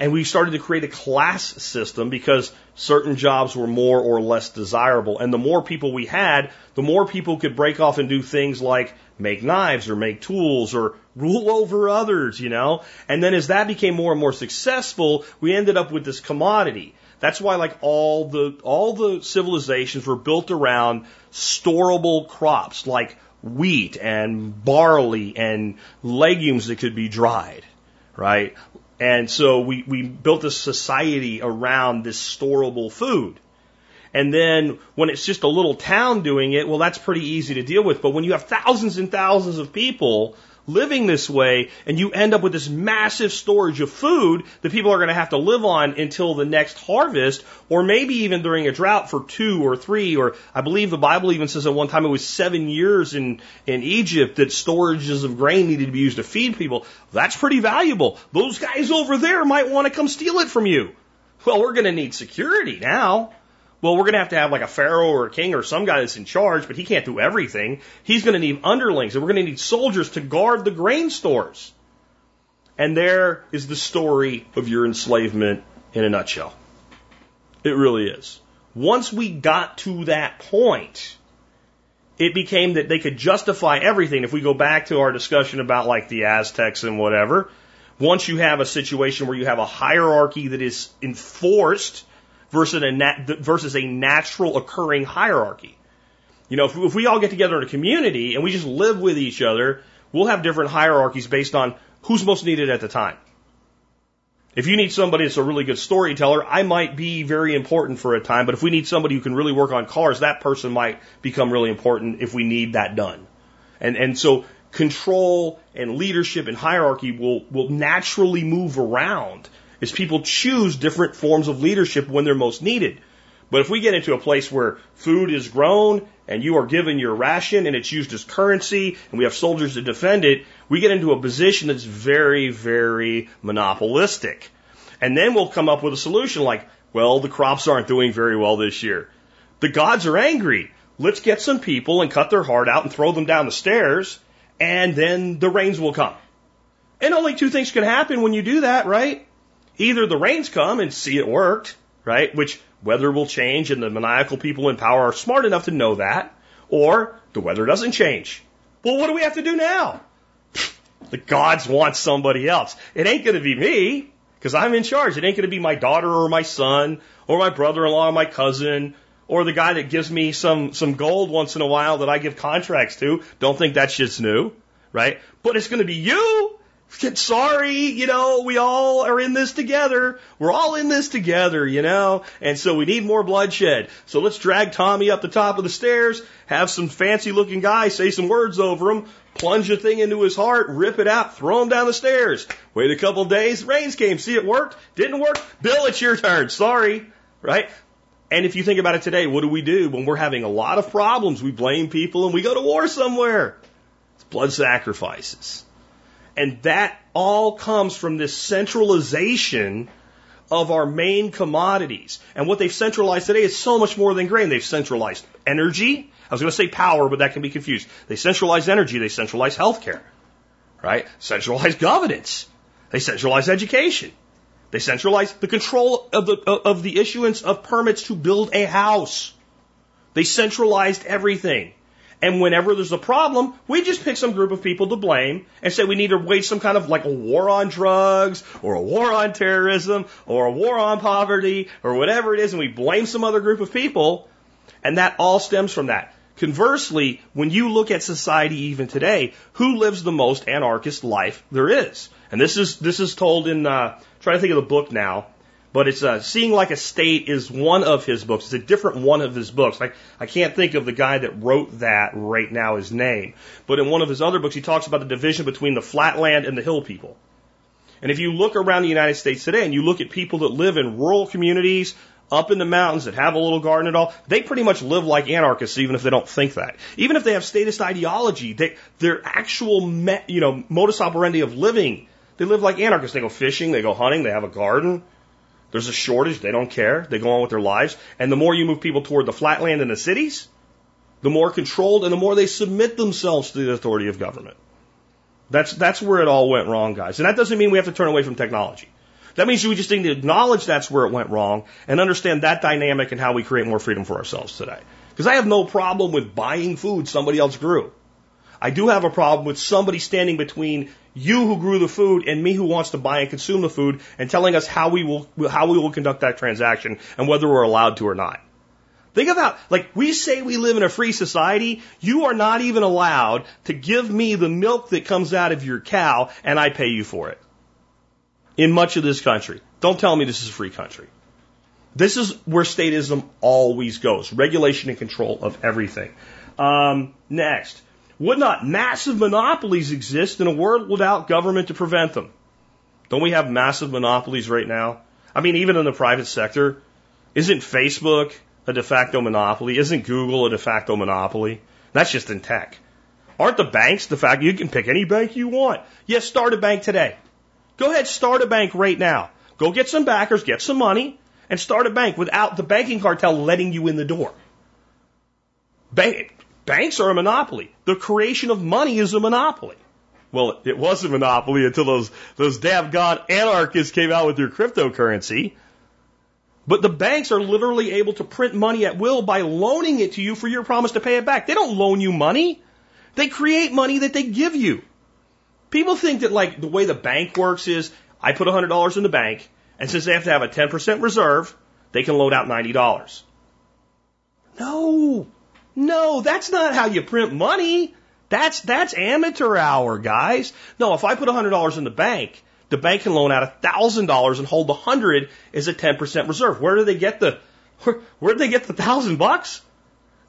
And we started to create a class system because certain jobs were more or less desirable. And the more people we had, the more people could break off and do things like make knives or make tools or rule over others, you know? And then as that became more and more successful, we ended up with this commodity. That's why like all the, all the civilizations were built around storable crops like wheat and barley and legumes that could be dried, right? And so we, we built a society around this storable food. And then when it's just a little town doing it, well, that's pretty easy to deal with. But when you have thousands and thousands of people living this way and you end up with this massive storage of food that people are going to have to live on until the next harvest or maybe even during a drought for two or three or I believe the Bible even says at one time it was seven years in, in Egypt that storages of grain needed to be used to feed people. That's pretty valuable. Those guys over there might want to come steal it from you. Well, we're going to need security now. Well, we're going to have to have like a pharaoh or a king or some guy that's in charge, but he can't do everything. He's going to need underlings, and we're going to need soldiers to guard the grain stores. And there is the story of your enslavement in a nutshell. It really is. Once we got to that point, it became that they could justify everything. If we go back to our discussion about like the Aztecs and whatever, once you have a situation where you have a hierarchy that is enforced versus a, nat- versus a natural occurring hierarchy. You know, if, if we all get together in a community and we just live with each other, we'll have different hierarchies based on who's most needed at the time. If you need somebody that's a really good storyteller, I might be very important for a time, but if we need somebody who can really work on cars, that person might become really important if we need that done. And, and so control and leadership and hierarchy will, will naturally move around as people choose different forms of leadership when they're most needed. But if we get into a place where food is grown and you are given your ration and it's used as currency and we have soldiers to defend it, we get into a position that's very, very monopolistic. And then we'll come up with a solution like, well, the crops aren't doing very well this year. The gods are angry. Let's get some people and cut their heart out and throw them down the stairs and then the rains will come. And only two things can happen when you do that, right? Either the rains come and see it worked, right? Which weather will change and the maniacal people in power are smart enough to know that, or the weather doesn't change. Well, what do we have to do now? The gods want somebody else. It ain't going to be me because I'm in charge. It ain't going to be my daughter or my son or my brother-in-law or my cousin or the guy that gives me some, some gold once in a while that I give contracts to. Don't think that shit's new, right? But it's going to be you. Sorry, you know, we all are in this together. We're all in this together, you know, and so we need more bloodshed. So let's drag Tommy up the top of the stairs, have some fancy looking guy say some words over him, plunge a thing into his heart, rip it out, throw him down the stairs. Wait a couple days, rains came, see it worked, didn't work. Bill, it's your turn. Sorry, right? And if you think about it today, what do we do when we're having a lot of problems? We blame people and we go to war somewhere. It's blood sacrifices. And that all comes from this centralization of our main commodities. And what they've centralized today is so much more than grain. They've centralized energy. I was going to say power, but that can be confused. They centralize energy. They centralize healthcare, right? Centralize governance. They centralize education. They centralize the control of the, of the issuance of permits to build a house. They centralized everything. And whenever there's a problem, we just pick some group of people to blame and say we need to wage some kind of like a war on drugs or a war on terrorism or a war on poverty or whatever it is. And we blame some other group of people. And that all stems from that. Conversely, when you look at society even today, who lives the most anarchist life there is? And this is, this is told in, uh, trying to think of the book now, but it's, uh, Seeing Like a State is one of his books. It's a different one of his books. I, I can't think of the guy that wrote that right now, his name. But in one of his other books, he talks about the division between the flatland and the hill people. And if you look around the United States today and you look at people that live in rural communities, up in the mountains that have a little garden at all, they pretty much live like anarchists, even if they don't think that. Even if they have statist ideology, they, their actual, me, you know, modus operandi of living, they live like anarchists. They go fishing, they go hunting, they have a garden. There's a shortage, they don't care. They go on with their lives. And the more you move people toward the flatland and the cities, the more controlled and the more they submit themselves to the authority of government. That's, that's where it all went wrong, guys. And that doesn't mean we have to turn away from technology. That means we just need to acknowledge that's where it went wrong and understand that dynamic and how we create more freedom for ourselves today. Because I have no problem with buying food somebody else grew. I do have a problem with somebody standing between you who grew the food and me who wants to buy and consume the food and telling us how we will how we will conduct that transaction and whether we're allowed to or not. Think about like we say we live in a free society, you are not even allowed to give me the milk that comes out of your cow and I pay you for it in much of this country. Don't tell me this is a free country. This is where statism always goes regulation and control of everything. Um, next, would not massive monopolies exist in a world without government to prevent them? Don't we have massive monopolies right now? I mean, even in the private sector, isn't Facebook a de facto monopoly? Isn't Google a de facto monopoly? That's just in tech. Aren't the banks the fact you can pick any bank you want? Yes, start a bank today. Go ahead, start a bank right now. Go get some backers, get some money, and start a bank without the banking cartel letting you in the door. Bank, banks are a monopoly. The creation of money is a monopoly. Well, it was a monopoly until those, those damn god anarchists came out with their cryptocurrency. But the banks are literally able to print money at will by loaning it to you for your promise to pay it back. They don't loan you money. They create money that they give you. People think that like the way the bank works is I put $100 in the bank, and since they have to have a 10% reserve, they can load out $90. No, no, that's not how you print money. That's, that's amateur hour, guys. No, if I put $100 in the bank, the bank can loan out $1,000 and hold the 100 as a 10% reserve. Where do they get the, where, where do they get the thousand bucks?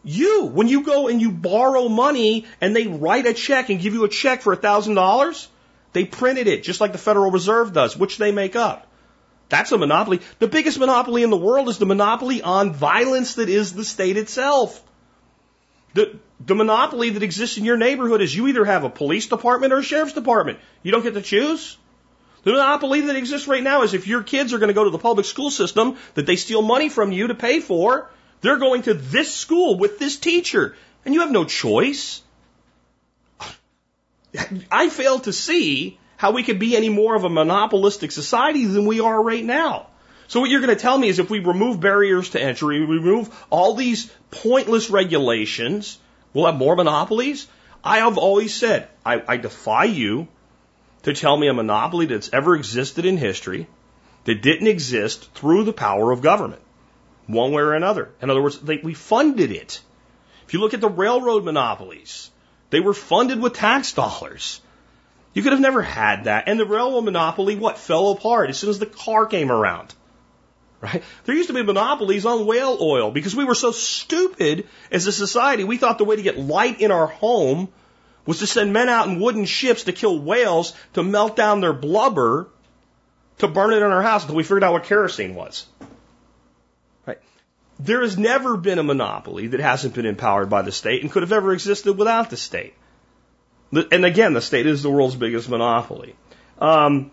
You, when you go and you borrow money and they write a check and give you a check for a thousand dollars, they printed it just like the Federal Reserve does, which they make up. That's a monopoly. The biggest monopoly in the world is the monopoly on violence that is the state itself. The, the monopoly that exists in your neighborhood is you either have a police department or a sheriff's department. You don't get to choose. The monopoly that exists right now is if your kids are going to go to the public school system that they steal money from you to pay for, they're going to this school with this teacher, and you have no choice. I fail to see how we could be any more of a monopolistic society than we are right now. So what you're going to tell me is if we remove barriers to entry, we remove all these pointless regulations, we'll have more monopolies? I have always said, I, I defy you to tell me a monopoly that's ever existed in history that didn't exist through the power of government one way or another. In other words, they, we funded it. If you look at the railroad monopolies, they were funded with tax dollars. You could have never had that. And the railroad monopoly, what, fell apart as soon as the car came around. Right? There used to be monopolies on whale oil because we were so stupid as a society. We thought the way to get light in our home was to send men out in wooden ships to kill whales to melt down their blubber to burn it in our house until we figured out what kerosene was. There has never been a monopoly that hasn't been empowered by the state and could have ever existed without the state. And again, the state is the world's biggest monopoly. Um,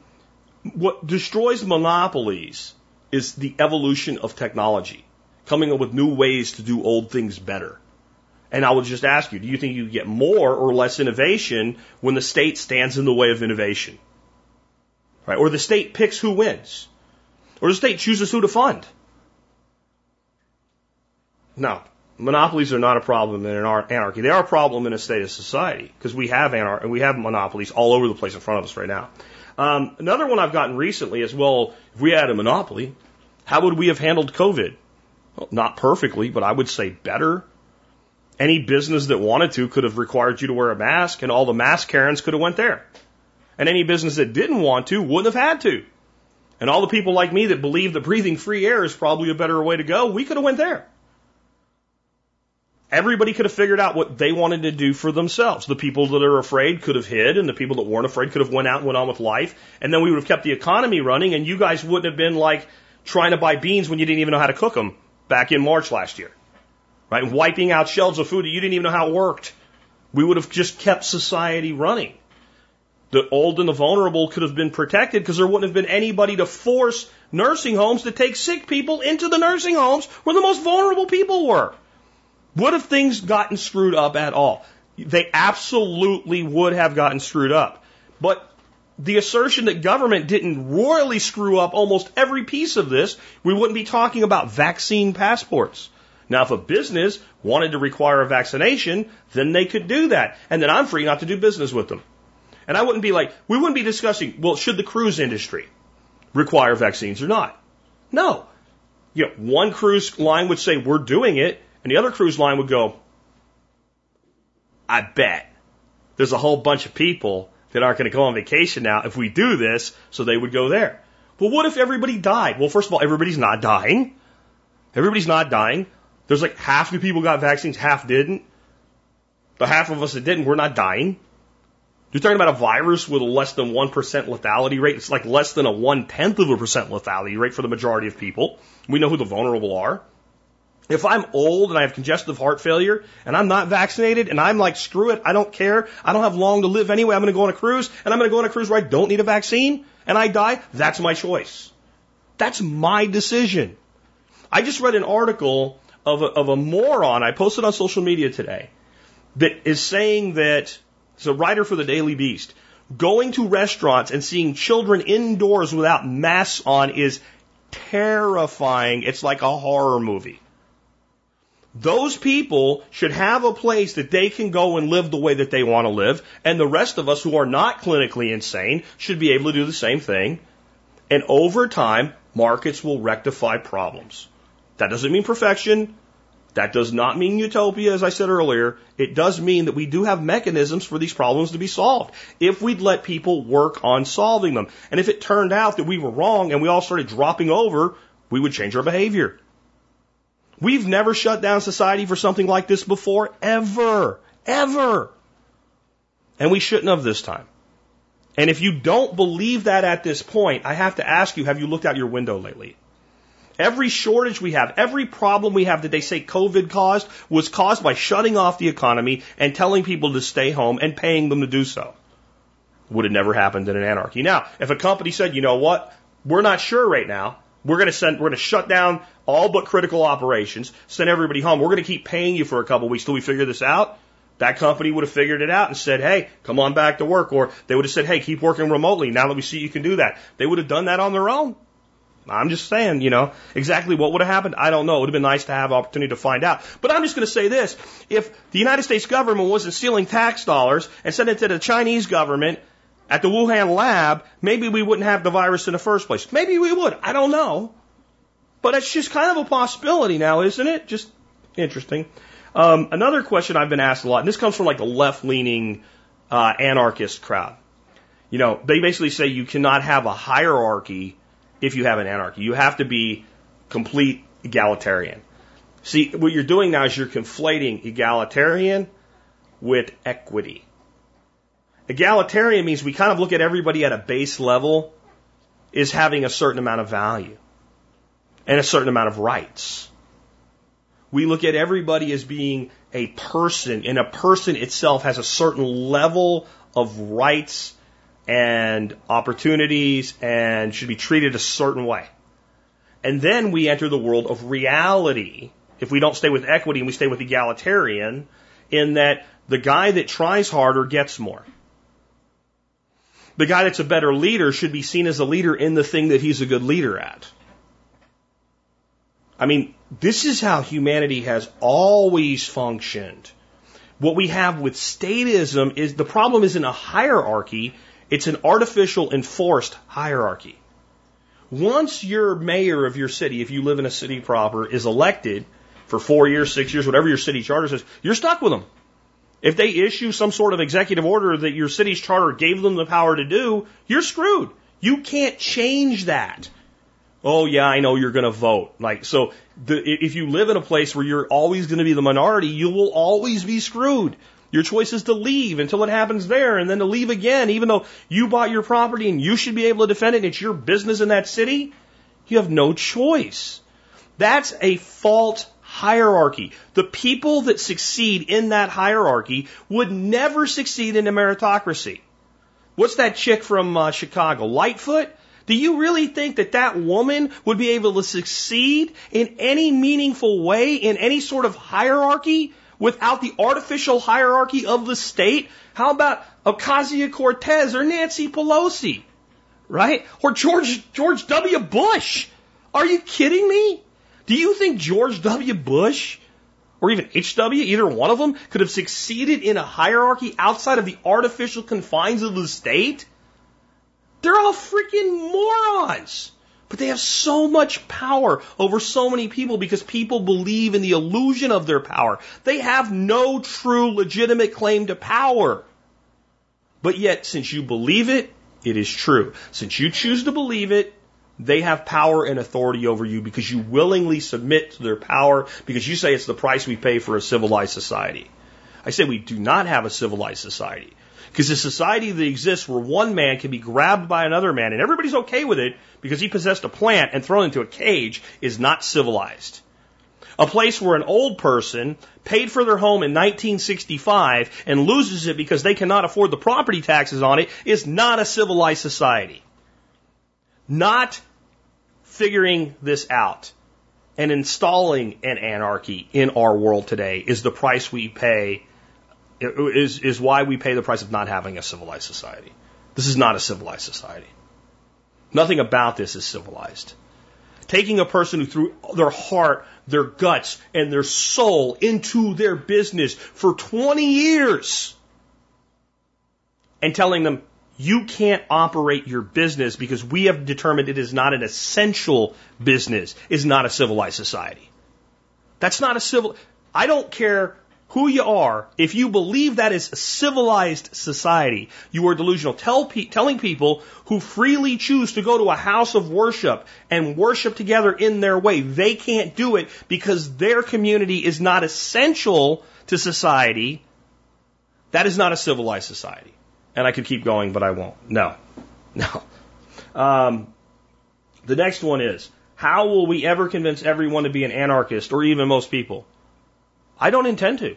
what destroys monopolies is the evolution of technology, coming up with new ways to do old things better. And I would just ask you, do you think you get more or less innovation when the state stands in the way of innovation? Right? Or the state picks who wins? Or the state chooses who to fund? No. Monopolies are not a problem in an anarchy. They are a problem in a state of society because we have anar- we have monopolies all over the place in front of us right now. Um, another one I've gotten recently is well, if we had a monopoly, how would we have handled COVID? Well, not perfectly, but I would say better. Any business that wanted to could have required you to wear a mask, and all the mask Karens could have went there. And any business that didn't want to wouldn't have had to. And all the people like me that believe that breathing free air is probably a better way to go, we could have went there. Everybody could have figured out what they wanted to do for themselves. The people that are afraid could have hid, and the people that weren't afraid could have went out and went on with life. And then we would have kept the economy running, and you guys wouldn't have been like trying to buy beans when you didn't even know how to cook them back in March last year. Right? Wiping out shelves of food that you didn't even know how it worked. We would have just kept society running. The old and the vulnerable could have been protected because there wouldn't have been anybody to force nursing homes to take sick people into the nursing homes where the most vulnerable people were. Would have things gotten screwed up at all? They absolutely would have gotten screwed up. But the assertion that government didn't royally screw up almost every piece of this, we wouldn't be talking about vaccine passports. Now, if a business wanted to require a vaccination, then they could do that. And then I'm free not to do business with them. And I wouldn't be like, we wouldn't be discussing, well, should the cruise industry require vaccines or not? No. You know, one cruise line would say, we're doing it. And the other cruise line would go, I bet there's a whole bunch of people that aren't going to go on vacation now if we do this, so they would go there. Well, what if everybody died? Well, first of all, everybody's not dying. Everybody's not dying. There's like half the people got vaccines, half didn't. But half of us that didn't, we're not dying. You're talking about a virus with a less than 1% lethality rate. It's like less than a one tenth of a percent lethality rate for the majority of people. We know who the vulnerable are. If I'm old and I have congestive heart failure and I'm not vaccinated and I'm like, screw it, I don't care, I don't have long to live anyway, I'm going to go on a cruise and I'm going to go on a cruise where I don't need a vaccine and I die, that's my choice. That's my decision. I just read an article of a, of a moron I posted on social media today that is saying that, it's a writer for the Daily Beast, going to restaurants and seeing children indoors without masks on is terrifying. It's like a horror movie. Those people should have a place that they can go and live the way that they want to live, and the rest of us who are not clinically insane should be able to do the same thing. And over time, markets will rectify problems. That doesn't mean perfection. That does not mean utopia, as I said earlier. It does mean that we do have mechanisms for these problems to be solved if we'd let people work on solving them. And if it turned out that we were wrong and we all started dropping over, we would change our behavior. We've never shut down society for something like this before, ever, ever. And we shouldn't have this time. And if you don't believe that at this point, I have to ask you, have you looked out your window lately? Every shortage we have, every problem we have that they say COVID caused was caused by shutting off the economy and telling people to stay home and paying them to do so. Would have never happened in an anarchy. Now, if a company said, you know what, we're not sure right now, we're going to send, we're going to shut down all but critical operations, send everybody home. We're going to keep paying you for a couple weeks till we figure this out. That company would have figured it out and said, hey, come on back to work. Or they would have said, hey, keep working remotely now that we see you can do that. They would have done that on their own. I'm just saying, you know, exactly what would have happened. I don't know. It would have been nice to have opportunity to find out. But I'm just going to say this. If the United States government wasn't stealing tax dollars and sending it to the Chinese government at the Wuhan lab, maybe we wouldn't have the virus in the first place. Maybe we would. I don't know. But it's just kind of a possibility now, isn't it? Just interesting. Um, another question I've been asked a lot, and this comes from like the left leaning uh, anarchist crowd. You know, they basically say you cannot have a hierarchy if you have an anarchy. You have to be complete egalitarian. See, what you're doing now is you're conflating egalitarian with equity. Egalitarian means we kind of look at everybody at a base level is having a certain amount of value and a certain amount of rights. We look at everybody as being a person, and a person itself has a certain level of rights and opportunities and should be treated a certain way. And then we enter the world of reality. If we don't stay with equity and we stay with egalitarian, in that the guy that tries harder gets more. The guy that's a better leader should be seen as a leader in the thing that he's a good leader at. I mean, this is how humanity has always functioned. What we have with statism is the problem isn't a hierarchy, it's an artificial enforced hierarchy. Once your mayor of your city, if you live in a city proper, is elected for four years, six years, whatever your city charter says, you're stuck with them. If they issue some sort of executive order that your city's charter gave them the power to do, you're screwed. You can't change that. Oh yeah, I know you're going to vote. Like, so the, if you live in a place where you're always going to be the minority, you will always be screwed. Your choice is to leave until it happens there and then to leave again, even though you bought your property and you should be able to defend it and it's your business in that city. You have no choice. That's a false hierarchy. The people that succeed in that hierarchy would never succeed in a meritocracy. What's that chick from uh, Chicago? Lightfoot? Do you really think that that woman would be able to succeed in any meaningful way in any sort of hierarchy without the artificial hierarchy of the state? How about Ocasio Cortez or Nancy Pelosi? Right? Or George, George W. Bush? Are you kidding me? Do you think George W. Bush or even HW, either one of them, could have succeeded in a hierarchy outside of the artificial confines of the state? They're all freaking morons. But they have so much power over so many people because people believe in the illusion of their power. They have no true legitimate claim to power. But yet, since you believe it, it is true. Since you choose to believe it, they have power and authority over you because you willingly submit to their power because you say it's the price we pay for a civilized society. I say we do not have a civilized society. Because a society that exists where one man can be grabbed by another man and everybody's okay with it because he possessed a plant and thrown into a cage is not civilized. A place where an old person paid for their home in 1965 and loses it because they cannot afford the property taxes on it is not a civilized society. Not figuring this out and installing an anarchy in our world today is the price we pay, is, is why we pay the price of not having a civilized society. This is not a civilized society. Nothing about this is civilized. Taking a person who threw their heart, their guts, and their soul into their business for 20 years and telling them, you can't operate your business because we have determined it is not an essential business, is not a civilized society. That's not a civil, I don't care who you are, if you believe that is a civilized society, you are delusional. Tell pe- telling people who freely choose to go to a house of worship and worship together in their way, they can't do it because their community is not essential to society. That is not a civilized society. And I could keep going, but I won't. No. No. Um, the next one is, how will we ever convince everyone to be an anarchist or even most people? I don't intend to.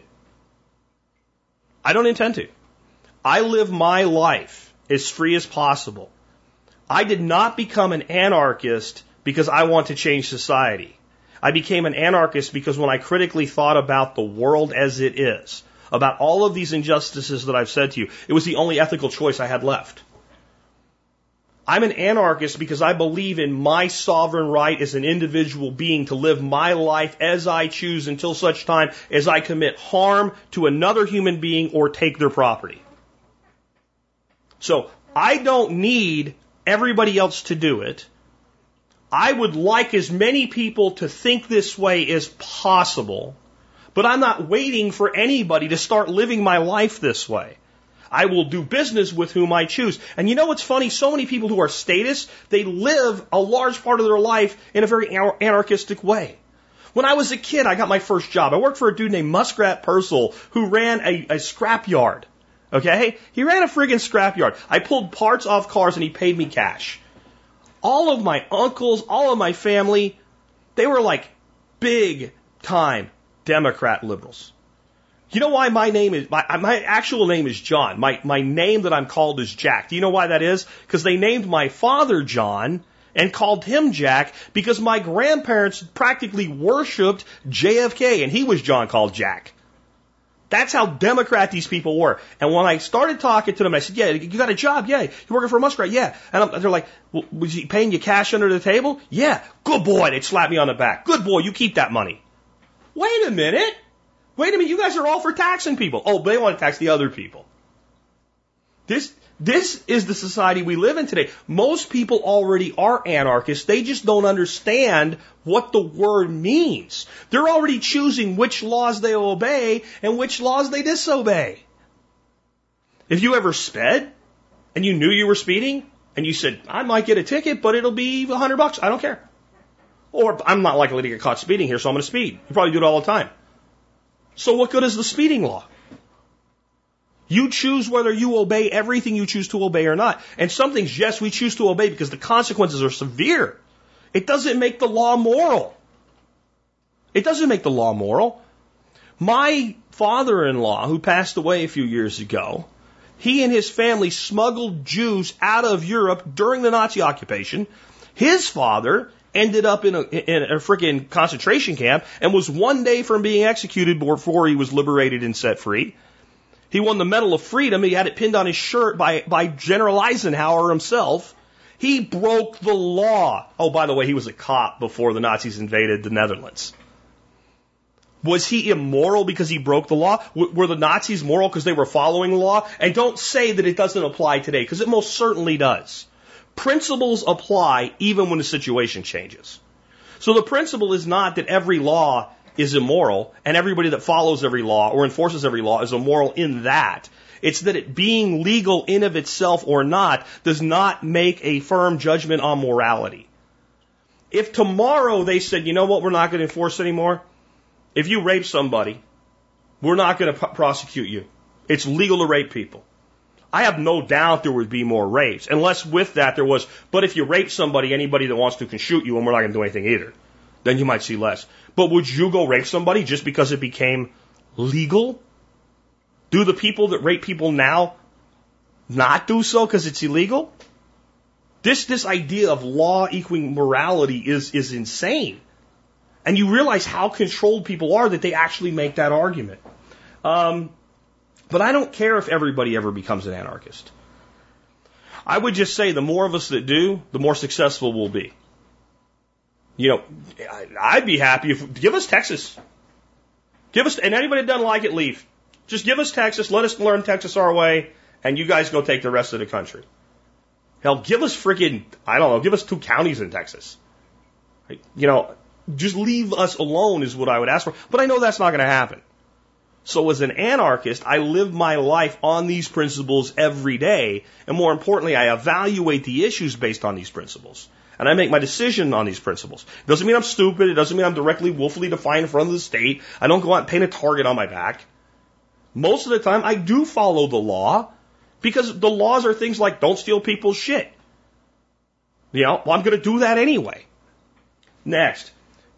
I don't intend to. I live my life as free as possible. I did not become an anarchist because I want to change society. I became an anarchist because when I critically thought about the world as it is, about all of these injustices that I've said to you, it was the only ethical choice I had left. I'm an anarchist because I believe in my sovereign right as an individual being to live my life as I choose until such time as I commit harm to another human being or take their property. So I don't need everybody else to do it. I would like as many people to think this way as possible, but I'm not waiting for anybody to start living my life this way. I will do business with whom I choose. And you know what's funny? So many people who are statists, they live a large part of their life in a very anarchistic way. When I was a kid, I got my first job. I worked for a dude named Muskrat Purcell who ran a, a scrap yard. Okay? He ran a friggin' scrap yard. I pulled parts off cars and he paid me cash. All of my uncles, all of my family, they were like big time Democrat liberals. You know why my name is, my, my actual name is John. My, my name that I'm called is Jack. Do you know why that is? Because they named my father John and called him Jack because my grandparents practically worshiped JFK and he was John called Jack. That's how Democrat these people were. And when I started talking to them, I said, yeah, you got a job? Yeah. you're working for a Muskrat? Yeah. And I'm, they're like, was he paying you cash under the table? Yeah. Good boy. They'd slap me on the back. Good boy. You keep that money. Wait a minute. Wait a minute. You guys are all for taxing people. Oh, they want to tax the other people. This, this is the society we live in today. Most people already are anarchists. They just don't understand what the word means. They're already choosing which laws they obey and which laws they disobey. If you ever sped and you knew you were speeding and you said, I might get a ticket, but it'll be a hundred bucks. I don't care. Or I'm not likely to get caught speeding here, so I'm going to speed. You probably do it all the time. So what good is the speeding law? You choose whether you obey everything you choose to obey or not. And some things, yes, we choose to obey because the consequences are severe. It doesn't make the law moral. It doesn't make the law moral. My father-in-law, who passed away a few years ago, he and his family smuggled Jews out of Europe during the Nazi occupation. His father ended up in a, in a freaking concentration camp and was one day from being executed before he was liberated and set free. He won the Medal of Freedom. He had it pinned on his shirt by, by General Eisenhower himself. He broke the law. Oh, by the way, he was a cop before the Nazis invaded the Netherlands. Was he immoral because he broke the law? W- were the Nazis moral because they were following the law? And don't say that it doesn't apply today, because it most certainly does. Principles apply even when the situation changes. So the principle is not that every law is immoral, and everybody that follows every law or enforces every law is immoral in that. It's that it being legal in of itself or not does not make a firm judgment on morality. If tomorrow they said, you know what, we're not going to enforce anymore. If you rape somebody, we're not going to prosecute you. It's legal to rape people. I have no doubt there would be more rapes, unless with that there was, but if you rape somebody, anybody that wants to can shoot you and we're not going to do anything either. Then you might see less. But would you go rape somebody just because it became legal? Do the people that rape people now not do so because it's illegal? This, this idea of law equaling morality is, is insane. And you realize how controlled people are that they actually make that argument. Um, but I don't care if everybody ever becomes an anarchist. I would just say the more of us that do, the more successful we'll be. You know, I'd be happy if give us Texas. Give us and anybody that doesn't like it, leave. Just give us Texas. Let us learn Texas our way, and you guys go take the rest of the country. Hell, give us freaking I don't know. Give us two counties in Texas. You know, just leave us alone is what I would ask for. But I know that's not going to happen. So as an anarchist, I live my life on these principles every day. And more importantly, I evaluate the issues based on these principles and I make my decision on these principles. It doesn't mean I'm stupid. It doesn't mean I'm directly willfully defined in front of the state. I don't go out and paint a target on my back. Most of the time, I do follow the law because the laws are things like don't steal people's shit. You know, well, I'm going to do that anyway. Next.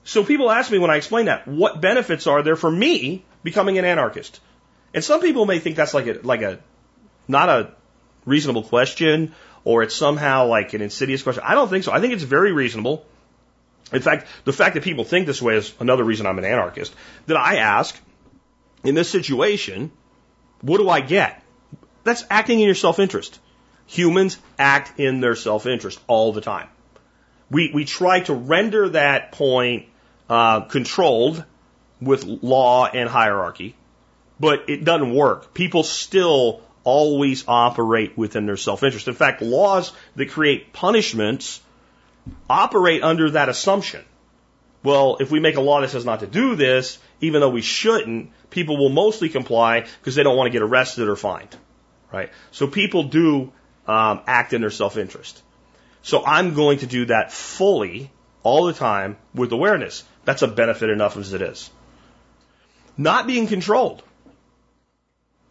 So people ask me when I explain that, what benefits are there for me becoming an anarchist? And some people may think that's like a, like a, not a reasonable question or it's somehow like an insidious question. I don't think so. I think it's very reasonable. In fact, the fact that people think this way is another reason I'm an anarchist. That I ask, in this situation, what do I get? That's acting in your self-interest. Humans act in their self-interest all the time. We, we try to render that point uh, controlled with law and hierarchy, but it doesn't work. People still always operate within their self interest. In fact, laws that create punishments operate under that assumption. Well, if we make a law that says not to do this, even though we shouldn't, people will mostly comply because they don't want to get arrested or fined. Right? So people do um, act in their self interest. So I'm going to do that fully all the time with awareness. That's a benefit enough as it is. Not being controlled.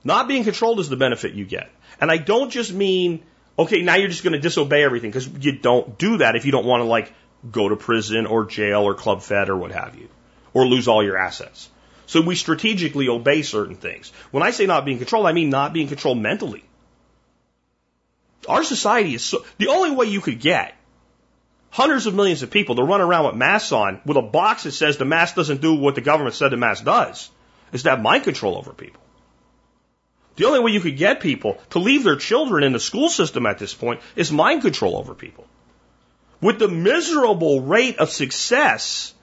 Not being controlled is the benefit you get. And I don't just mean, okay, now you're just going to disobey everything because you don't do that if you don't want to like go to prison or jail or club fed or what have you, or lose all your assets. So we strategically obey certain things. When I say not being controlled, I mean not being controlled mentally. Our society is so, the only way you could get hundreds of millions of people to run around with masks on with a box that says the mask doesn't do what the government said the mask does is to have mind control over people. The only way you could get people to leave their children in the school system at this point is mind control over people. With the miserable rate of success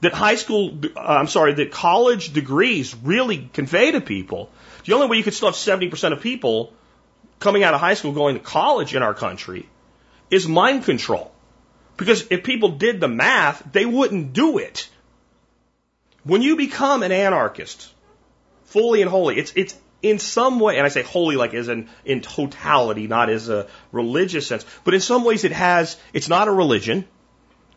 that high school, uh, I'm sorry, that college degrees really convey to people, the only way you could still have 70% of people coming out of high school going to college in our country is mind control. Because if people did the math, they wouldn't do it. When you become an anarchist, fully and wholly, it's, it's in some way, and I say holy like as in, in totality, not as a religious sense, but in some ways it has, it's not a religion.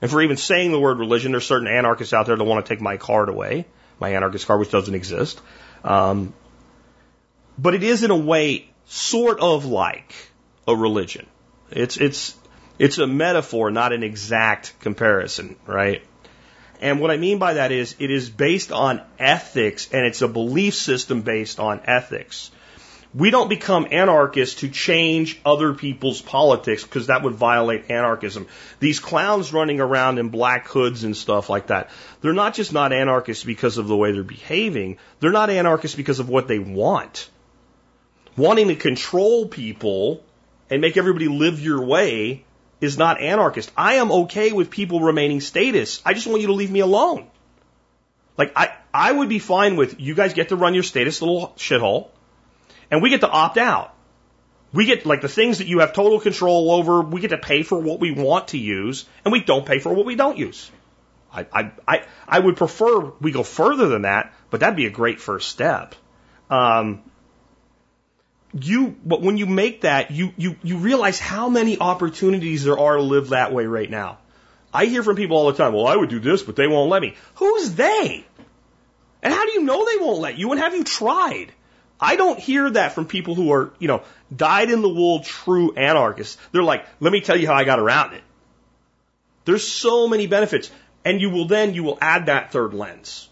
And for even saying the word religion, there's certain anarchists out there that want to take my card away, my anarchist card, which doesn't exist. Um, but it is in a way sort of like a religion. It's, it's, it's a metaphor, not an exact comparison, right? And what I mean by that is it is based on ethics and it's a belief system based on ethics. We don't become anarchists to change other people's politics because that would violate anarchism. These clowns running around in black hoods and stuff like that, they're not just not anarchists because of the way they're behaving, they're not anarchists because of what they want. Wanting to control people and make everybody live your way is not anarchist. I am okay with people remaining statists. I just want you to leave me alone. Like I, I would be fine with you guys get to run your statist little shithole, and we get to opt out. We get like the things that you have total control over. We get to pay for what we want to use, and we don't pay for what we don't use. I, I, I, I would prefer we go further than that, but that'd be a great first step. Um, you but when you make that you you you realize how many opportunities there are to live that way right now. I hear from people all the time well i would do this but they won't let me. Who's they? And how do you know they won't let you? And have you tried? I don't hear that from people who are you know dyed in the wool true anarchists. They're like let me tell you how i got around it. There's so many benefits. And you will then you will add that third lens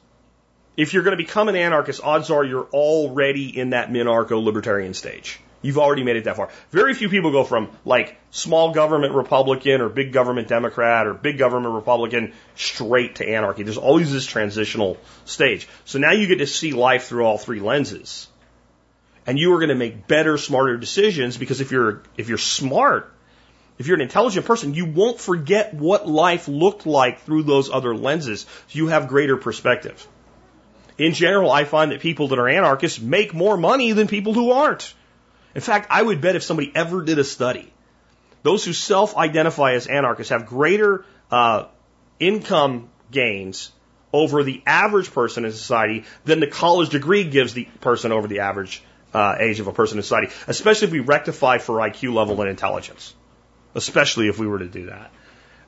if you're going to become an anarchist, odds are you're already in that minarcho libertarian stage. You've already made it that far. Very few people go from like small government Republican or big government Democrat or big government Republican straight to anarchy. There's always this transitional stage. So now you get to see life through all three lenses. And you are going to make better, smarter decisions because if you're, if you're smart, if you're an intelligent person, you won't forget what life looked like through those other lenses. You have greater perspective in general, I find that people that are anarchists make more money than people who aren't. In fact, I would bet if somebody ever did a study, those who self-identify as anarchists have greater uh, income gains over the average person in society than the college degree gives the person over the average uh, age of a person in society, especially if we rectify for IQ level and intelligence, especially if we were to do that.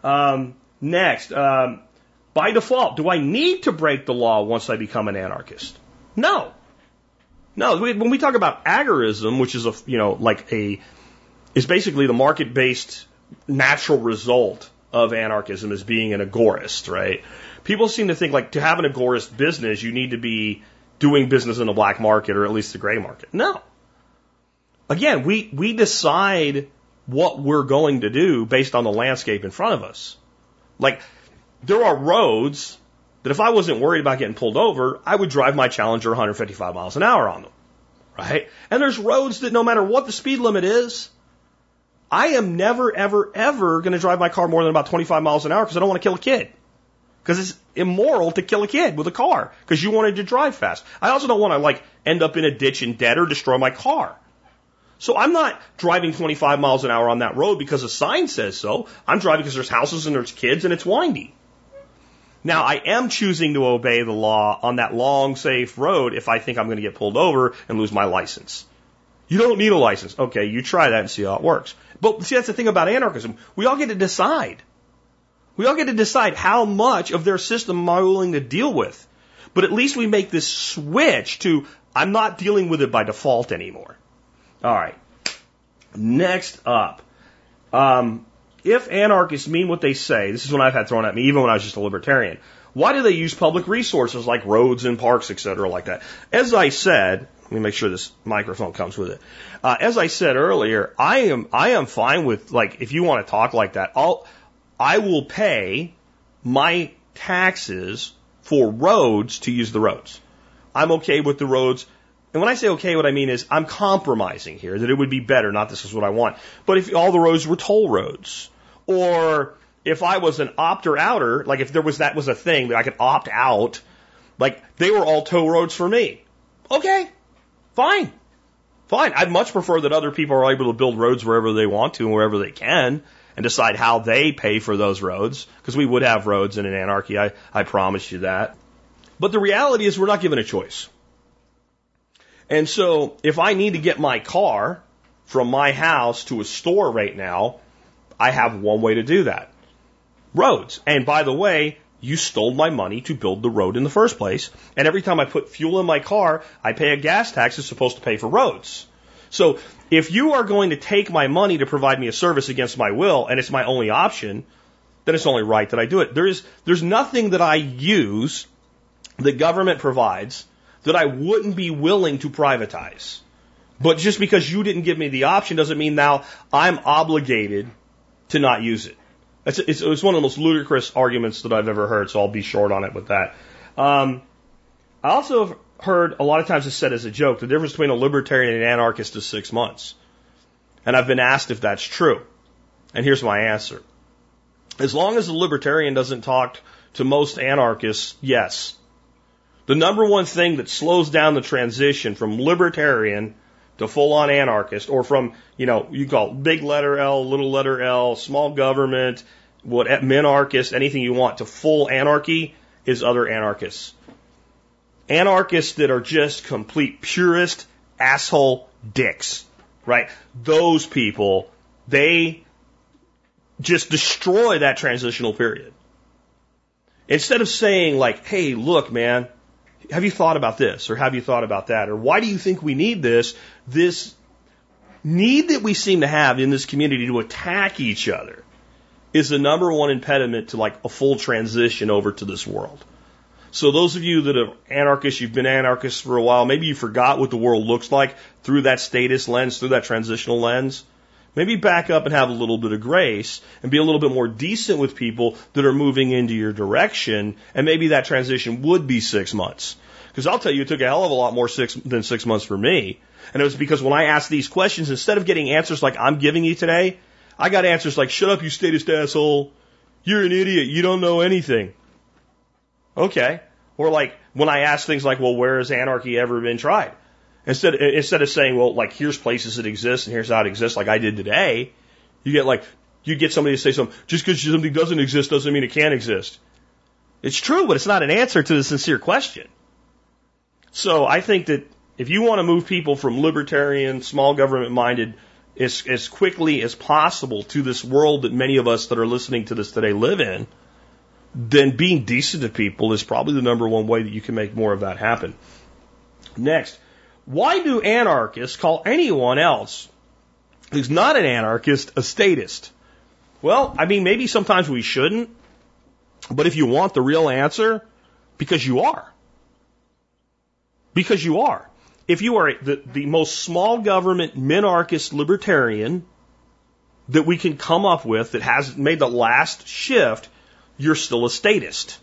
Um, next, um, by default, do I need to break the law once I become an anarchist? No. No, when we talk about agorism, which is a, you know, like a, is basically the market-based natural result of anarchism as being an agorist, right? People seem to think like to have an agorist business, you need to be doing business in the black market or at least the gray market. No. Again, we, we decide what we're going to do based on the landscape in front of us. Like, there are roads that if I wasn't worried about getting pulled over, I would drive my Challenger 155 miles an hour on them. Right? And there's roads that no matter what the speed limit is, I am never, ever, ever going to drive my car more than about 25 miles an hour because I don't want to kill a kid. Because it's immoral to kill a kid with a car because you wanted to drive fast. I also don't want to like end up in a ditch and dead or destroy my car. So I'm not driving 25 miles an hour on that road because a sign says so. I'm driving because there's houses and there's kids and it's windy. Now, I am choosing to obey the law on that long, safe road if I think I'm going to get pulled over and lose my license. You don't need a license. Okay, you try that and see how it works. But see, that's the thing about anarchism. We all get to decide. We all get to decide how much of their system am I willing to deal with. But at least we make this switch to I'm not dealing with it by default anymore. All right. Next up, um, if anarchists mean what they say, this is what I've had thrown at me even when I was just a libertarian. Why do they use public resources like roads and parks, et cetera, like that? As I said, let me make sure this microphone comes with it. Uh, as I said earlier, I am I am fine with like if you want to talk like that, I'll I will pay my taxes for roads to use the roads. I'm okay with the roads. And when I say okay, what I mean is I'm compromising here, that it would be better, not this is what I want. But if all the roads were toll roads, or if I was an opter outer, like if there was that was a thing that I could opt out, like they were all toll roads for me. Okay, fine. Fine. I'd much prefer that other people are able to build roads wherever they want to and wherever they can and decide how they pay for those roads, because we would have roads in an anarchy, I, I promise you that. But the reality is we're not given a choice. And so if I need to get my car from my house to a store right now, I have one way to do that. Roads. And by the way, you stole my money to build the road in the first place. And every time I put fuel in my car, I pay a gas tax that's supposed to pay for roads. So if you are going to take my money to provide me a service against my will and it's my only option, then it's only right that I do it. There is, there's nothing that I use that government provides that I wouldn't be willing to privatize. But just because you didn't give me the option doesn't mean now I'm obligated to not use it. It's, it's, it's one of the most ludicrous arguments that I've ever heard, so I'll be short on it with that. Um, I also have heard a lot of times it's said as a joke the difference between a libertarian and an anarchist is six months. And I've been asked if that's true. And here's my answer. As long as the libertarian doesn't talk to most anarchists, yes. The number one thing that slows down the transition from libertarian to full on anarchist or from, you know, you call big letter L, little letter L, small government, what minarchist, anything you want to full anarchy is other anarchists. Anarchists that are just complete purist asshole dicks, right? Those people, they just destroy that transitional period. Instead of saying like, hey, look, man, have you thought about this or have you thought about that or why do you think we need this? This need that we seem to have in this community to attack each other is the number one impediment to like a full transition over to this world. So those of you that are anarchists, you've been anarchists for a while, maybe you forgot what the world looks like through that statist lens, through that transitional lens. Maybe back up and have a little bit of grace and be a little bit more decent with people that are moving into your direction. And maybe that transition would be six months. Because I'll tell you, it took a hell of a lot more six, than six months for me. And it was because when I asked these questions, instead of getting answers like I'm giving you today, I got answers like, shut up, you statist asshole. You're an idiot. You don't know anything. Okay. Or like when I ask things like, well, where has anarchy ever been tried? Instead, instead of saying, well, like here's places that exist and here's how it exists, like I did today, you get like, you get somebody to say something, just because something doesn't exist doesn't mean it can't exist. It's true, but it's not an answer to the sincere question. So I think that if you want to move people from libertarian, small government minded, as, as quickly as possible to this world that many of us that are listening to this today live in, then being decent to people is probably the number one way that you can make more of that happen. Next, why do anarchists call anyone else who's not an anarchist a statist? Well, I mean, maybe sometimes we shouldn't, but if you want the real answer, because you are. Because you are. If you are the, the most small government minarchist libertarian that we can come up with that has made the last shift, you're still a statist.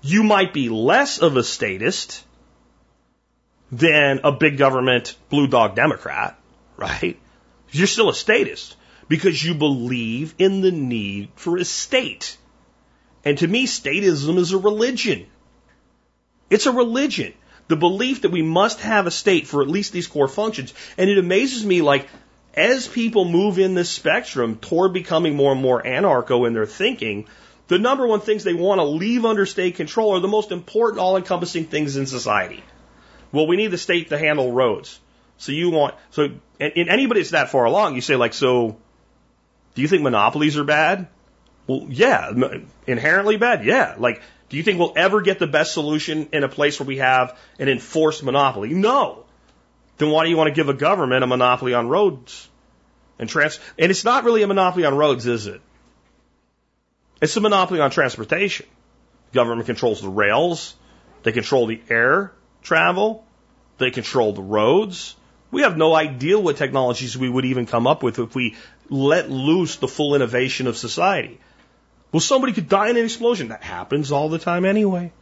You might be less of a statist than a big government blue dog Democrat, right? You're still a statist because you believe in the need for a state. And to me, statism is a religion. It's a religion. The belief that we must have a state for at least these core functions. And it amazes me, like, as people move in this spectrum toward becoming more and more anarcho in their thinking, the number one things they want to leave under state control are the most important, all encompassing things in society. Well, we need the state to handle roads. So you want, so, and, and anybody that's that far along, you say like, so, do you think monopolies are bad? Well, yeah, inherently bad. Yeah. Like, do you think we'll ever get the best solution in a place where we have an enforced monopoly? No. Then why do you want to give a government a monopoly on roads and trans? And it's not really a monopoly on roads, is it? It's a monopoly on transportation. Government controls the rails. They control the air travel. They control the roads. We have no idea what technologies we would even come up with if we let loose the full innovation of society. Well, somebody could die in an explosion. That happens all the time anyway.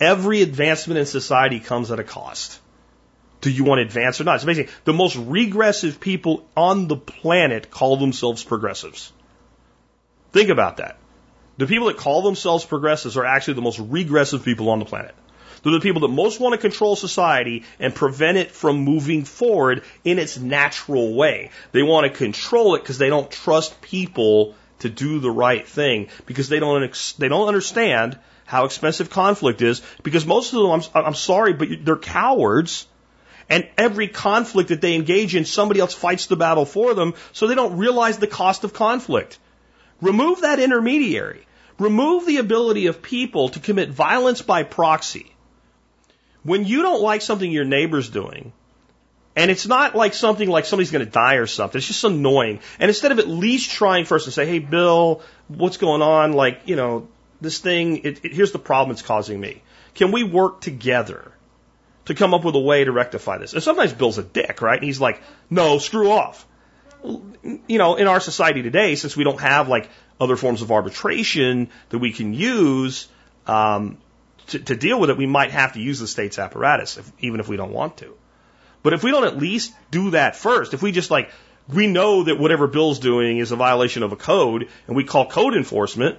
Every advancement in society comes at a cost. Do you want to advance or not? It's amazing. The most regressive people on the planet call themselves progressives. Think about that. The people that call themselves progressives are actually the most regressive people on the planet. They're the people that most want to control society and prevent it from moving forward in its natural way. They want to control it because they don't trust people to do the right thing because they don't they don't understand how expensive conflict is because most of them I'm, I'm sorry but they're cowards and every conflict that they engage in somebody else fights the battle for them so they don't realize the cost of conflict. Remove that intermediary. Remove the ability of people to commit violence by proxy. When you don't like something your neighbor's doing, and it's not like something like somebody's going to die or something. It's just annoying. And instead of at least trying first to say, hey, Bill, what's going on? Like, you know, this thing, it, it, here's the problem it's causing me. Can we work together to come up with a way to rectify this? And sometimes Bill's a dick, right? And he's like, no, screw off. You know, in our society today, since we don't have like other forms of arbitration that we can use um, to, to deal with it, we might have to use the state's apparatus, if, even if we don't want to. But if we don't at least do that first, if we just like, we know that whatever Bill's doing is a violation of a code and we call code enforcement,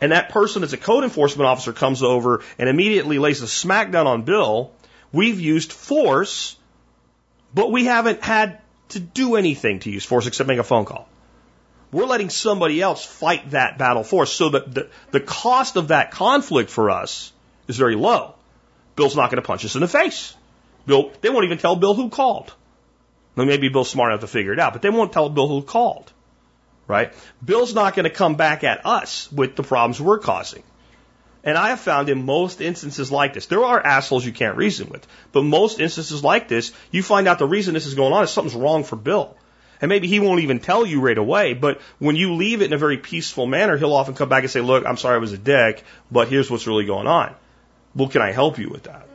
and that person that's a code enforcement officer comes over and immediately lays a smackdown on Bill, we've used force, but we haven't had to do anything to use force except make a phone call. We're letting somebody else fight that battle for us so that the, the cost of that conflict for us is very low. Bill's not going to punch us in the face. Bill, they won't even tell Bill who called. Now, maybe Bill's smart enough to figure it out, but they won't tell Bill who called. Right? Bill's not going to come back at us with the problems we're causing. And I have found in most instances like this, there are assholes you can't reason with, but most instances like this, you find out the reason this is going on is something's wrong for Bill. And maybe he won't even tell you right away, but when you leave it in a very peaceful manner, he'll often come back and say, look, I'm sorry I was a dick, but here's what's really going on. Well, can I help you with that?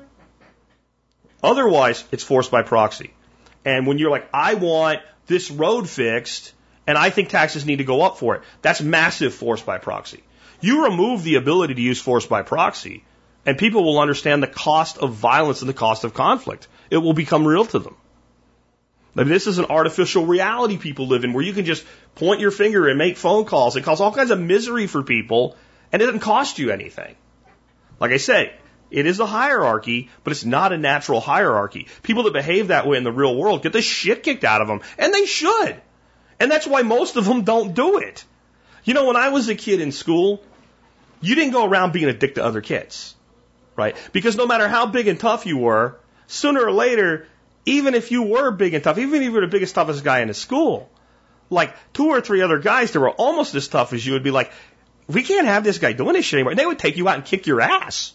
Otherwise, it's forced by proxy. And when you're like, I want this road fixed, and I think taxes need to go up for it, that's massive force by proxy. You remove the ability to use force by proxy, and people will understand the cost of violence and the cost of conflict. It will become real to them. I mean, this is an artificial reality people live in where you can just point your finger and make phone calls. It causes all kinds of misery for people, and it doesn't cost you anything. Like I say, it is a hierarchy, but it's not a natural hierarchy. People that behave that way in the real world get the shit kicked out of them, and they should. And that's why most of them don't do it. You know, when I was a kid in school, you didn't go around being a dick to other kids, right? Because no matter how big and tough you were, sooner or later, even if you were big and tough, even if you were the biggest, toughest guy in the school, like two or three other guys that were almost as tough as you would be like, we can't have this guy doing this shit anymore. And they would take you out and kick your ass.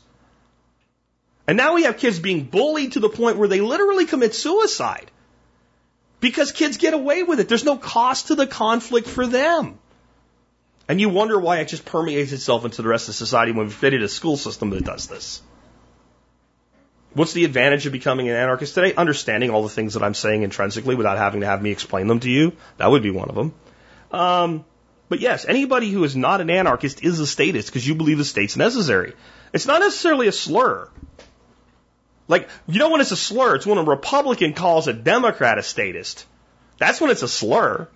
And now we have kids being bullied to the point where they literally commit suicide. Because kids get away with it. There's no cost to the conflict for them. And you wonder why it just permeates itself into the rest of society when we've created a school system that does this. What's the advantage of becoming an anarchist today? Understanding all the things that I'm saying intrinsically without having to have me explain them to you. That would be one of them. Um, but yes, anybody who is not an anarchist is a statist because you believe the state's necessary. It's not necessarily a slur. Like, you know when it's a slur? It's when a Republican calls a Democrat a statist. That's when it's a slur.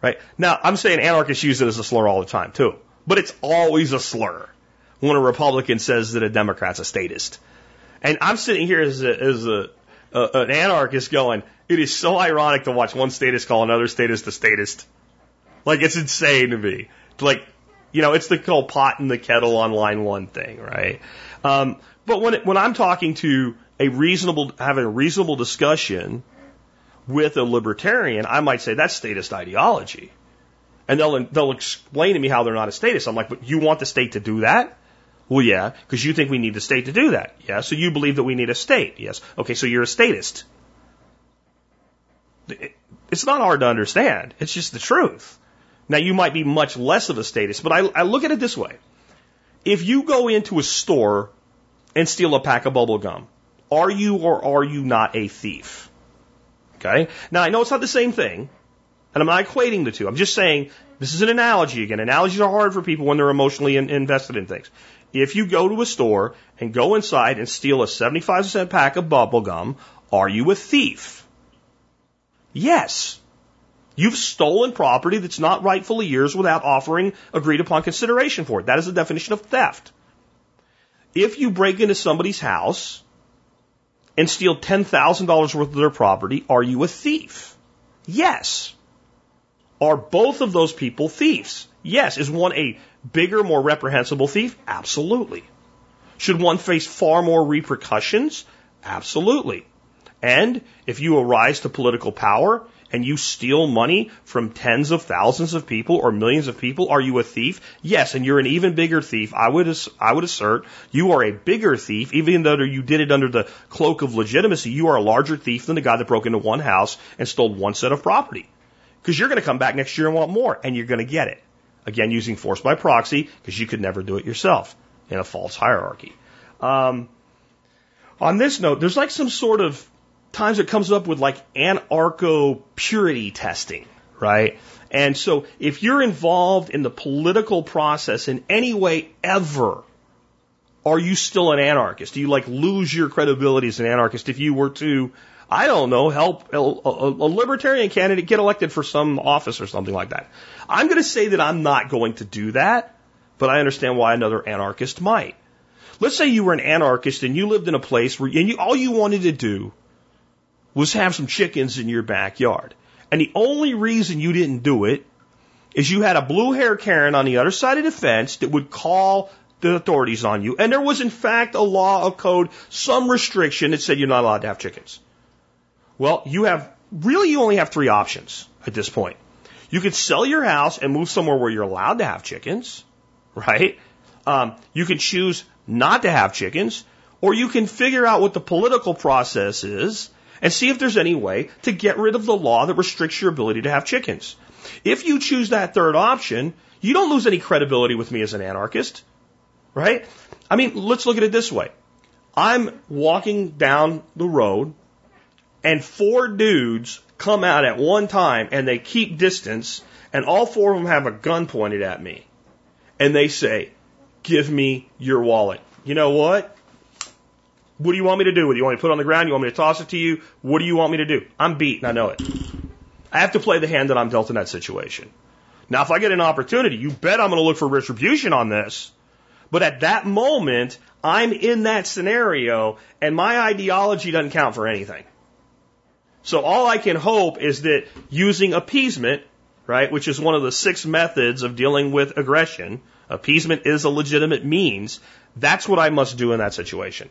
Right? Now, I'm saying anarchists use it as a slur all the time, too. But it's always a slur when a Republican says that a Democrat's a statist. And I'm sitting here as, a, as a, a, an anarchist going, it is so ironic to watch one statist call another statist a statist. Like, it's insane to me. Like, you know, it's the whole pot in the kettle on line one thing, right? Um, but when it, when I'm talking to a reasonable, having a reasonable discussion with a libertarian, I might say that's statist ideology, and they'll they'll explain to me how they're not a statist. I'm like, but you want the state to do that? Well, yeah, because you think we need the state to do that. Yeah, so you believe that we need a state. Yes. Okay, so you're a statist. It's not hard to understand. It's just the truth. Now, you might be much less of a statist, but I, I look at it this way. If you go into a store and steal a pack of bubble gum. Are you or are you not a thief? Okay? Now I know it's not the same thing, and I'm not equating the two. I'm just saying This is an analogy again. Analogies are hard for people when they're emotionally in, invested in things. If you go to a store and go inside and steal a 75 cent pack of bubble gum, are you a thief? Yes. You've stolen property that's not rightfully yours without offering agreed upon consideration for it. That is the definition of theft. If you break into somebody's house and steal $10,000 worth of their property, are you a thief? Yes. Are both of those people thieves? Yes. Is one a bigger, more reprehensible thief? Absolutely. Should one face far more repercussions? Absolutely. And if you arise to political power and you steal money from tens of thousands of people or millions of people, are you a thief? Yes, and you're an even bigger thief. I would, I would assert you are a bigger thief, even though you did it under the cloak of legitimacy. You are a larger thief than the guy that broke into one house and stole one set of property. Because you're going to come back next year and want more, and you're going to get it. Again, using force by proxy, because you could never do it yourself in a false hierarchy. Um, on this note, there's like some sort of times it comes up with like anarcho purity testing, right? And so if you're involved in the political process in any way ever, are you still an anarchist? Do you like lose your credibility as an anarchist if you were to, I don't know, help a, a, libertarian candidate get elected for some office or something like that? I'm going to say that I'm not going to do that, but I understand why another anarchist might. Let's say you were an anarchist and you lived in a place where and you, all you wanted to do was have some chickens in your backyard. And the only reason you didn't do it is you had a blue hair Karen on the other side of the fence that would call the authorities on you. And there was in fact a law, a code, some restriction that said you're not allowed to have chickens. Well, you have, really you only have three options at this point. You could sell your house and move somewhere where you're allowed to have chickens, right? Um, you can choose not to have chickens, or you can figure out what the political process is and see if there's any way to get rid of the law that restricts your ability to have chickens. If you choose that third option, you don't lose any credibility with me as an anarchist, right? I mean, let's look at it this way. I'm walking down the road and four dudes come out at one time and they keep distance and all four of them have a gun pointed at me. And they say, give me your wallet. You know what? What do you want me to do with it? You want me to put it on the ground? You want me to toss it to you? What do you want me to do? I'm beaten. I know it. I have to play the hand that I'm dealt in that situation. Now, if I get an opportunity, you bet I'm going to look for retribution on this. But at that moment, I'm in that scenario and my ideology doesn't count for anything. So all I can hope is that using appeasement, right, which is one of the six methods of dealing with aggression, appeasement is a legitimate means. That's what I must do in that situation.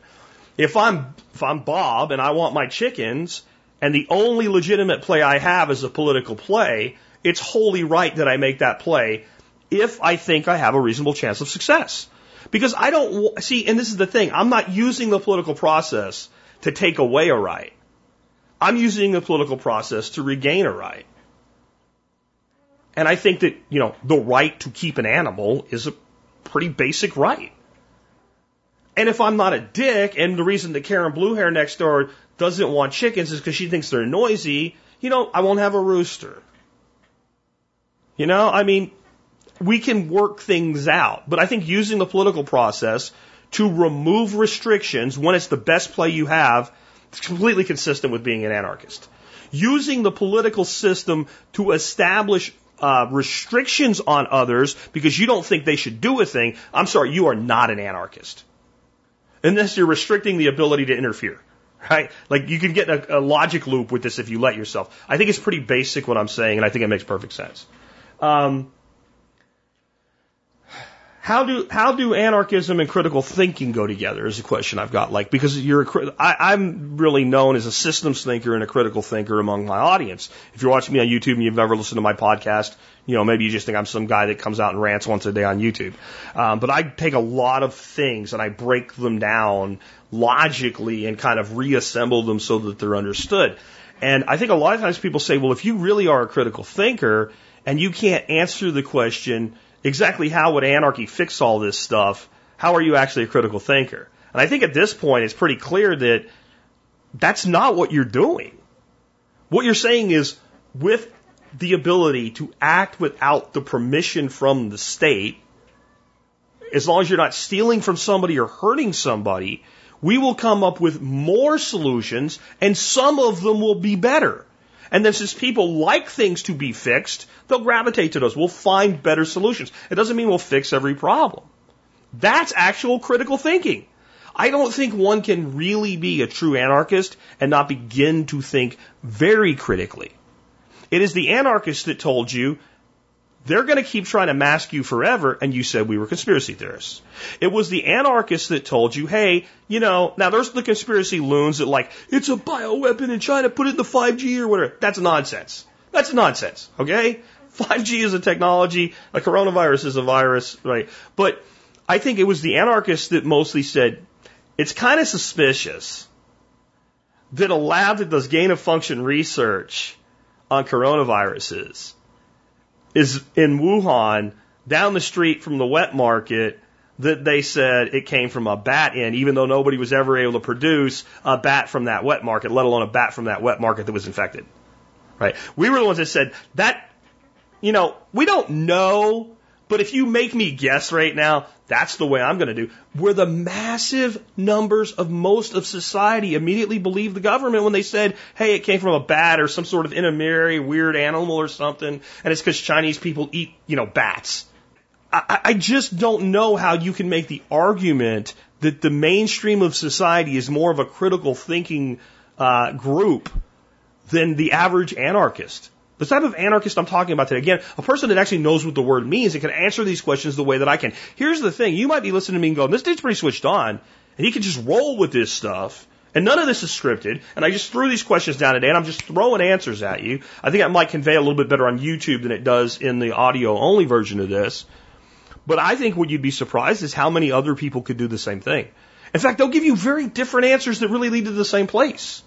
If I'm if I'm Bob and I want my chickens and the only legitimate play I have is a political play, it's wholly right that I make that play if I think I have a reasonable chance of success. Because I don't see, and this is the thing, I'm not using the political process to take away a right. I'm using the political process to regain a right. And I think that, you know, the right to keep an animal is a pretty basic right. And if I'm not a dick, and the reason that Karen Bluehair next door doesn't want chickens is because she thinks they're noisy, you know, I won't have a rooster. You know, I mean, we can work things out. But I think using the political process to remove restrictions when it's the best play you have is completely consistent with being an anarchist. Using the political system to establish uh, restrictions on others because you don't think they should do a thing, I'm sorry, you are not an anarchist unless you're restricting the ability to interfere. Right? Like you can get a, a logic loop with this if you let yourself. I think it's pretty basic what I'm saying, and I think it makes perfect sense. Um, how do how do anarchism and critical thinking go together? Is a question I've got. Like because you're a, I, I'm really known as a systems thinker and a critical thinker among my audience. If you're watching me on YouTube and you've ever listened to my podcast, you know maybe you just think I'm some guy that comes out and rants once a day on YouTube. Um, but I take a lot of things and I break them down logically and kind of reassemble them so that they're understood. And I think a lot of times people say, well, if you really are a critical thinker and you can't answer the question exactly how would anarchy fix all this stuff? How are you actually a critical thinker? And I think at this point it's pretty clear that that's not what you're doing. What you're saying is with the ability to act without the permission from the state, as long as you're not stealing from somebody or hurting somebody, we will come up with more solutions and some of them will be better. And then since people like things to be fixed, they'll gravitate to those. We'll find better solutions. It doesn't mean we'll fix every problem. That's actual critical thinking. I don't think one can really be a true anarchist and not begin to think very critically. It is the anarchist that told you they're going to keep trying to mask you forever, and you said we were conspiracy theorists. It was the anarchists that told you, hey, you know, now there's the conspiracy loons that like, it's a bioweapon in China, put it in the 5G or whatever. That's nonsense. That's nonsense, okay? 5G is a technology, a coronavirus is a virus, right? But I think it was the anarchists that mostly said, it's kind of suspicious that a lab that does gain of function research on coronaviruses is in Wuhan down the street from the wet market that they said it came from a bat in, even though nobody was ever able to produce a bat from that wet market, let alone a bat from that wet market that was infected. Right? We were the ones that said that, you know, we don't know, but if you make me guess right now, that's the way I'm going to do. Where the massive numbers of most of society immediately believed the government when they said, hey, it came from a bat or some sort of intermediary weird animal or something, and it's because Chinese people eat, you know, bats. I, I just don't know how you can make the argument that the mainstream of society is more of a critical thinking uh, group than the average anarchist. The type of anarchist I'm talking about today, again, a person that actually knows what the word means and can answer these questions the way that I can. Here's the thing. You might be listening to me and going, this dude's pretty switched on, and he can just roll with this stuff. And none of this is scripted. And I just threw these questions down today and I'm just throwing answers at you. I think that might convey a little bit better on YouTube than it does in the audio only version of this. But I think what you'd be surprised is how many other people could do the same thing. In fact, they'll give you very different answers that really lead to the same place.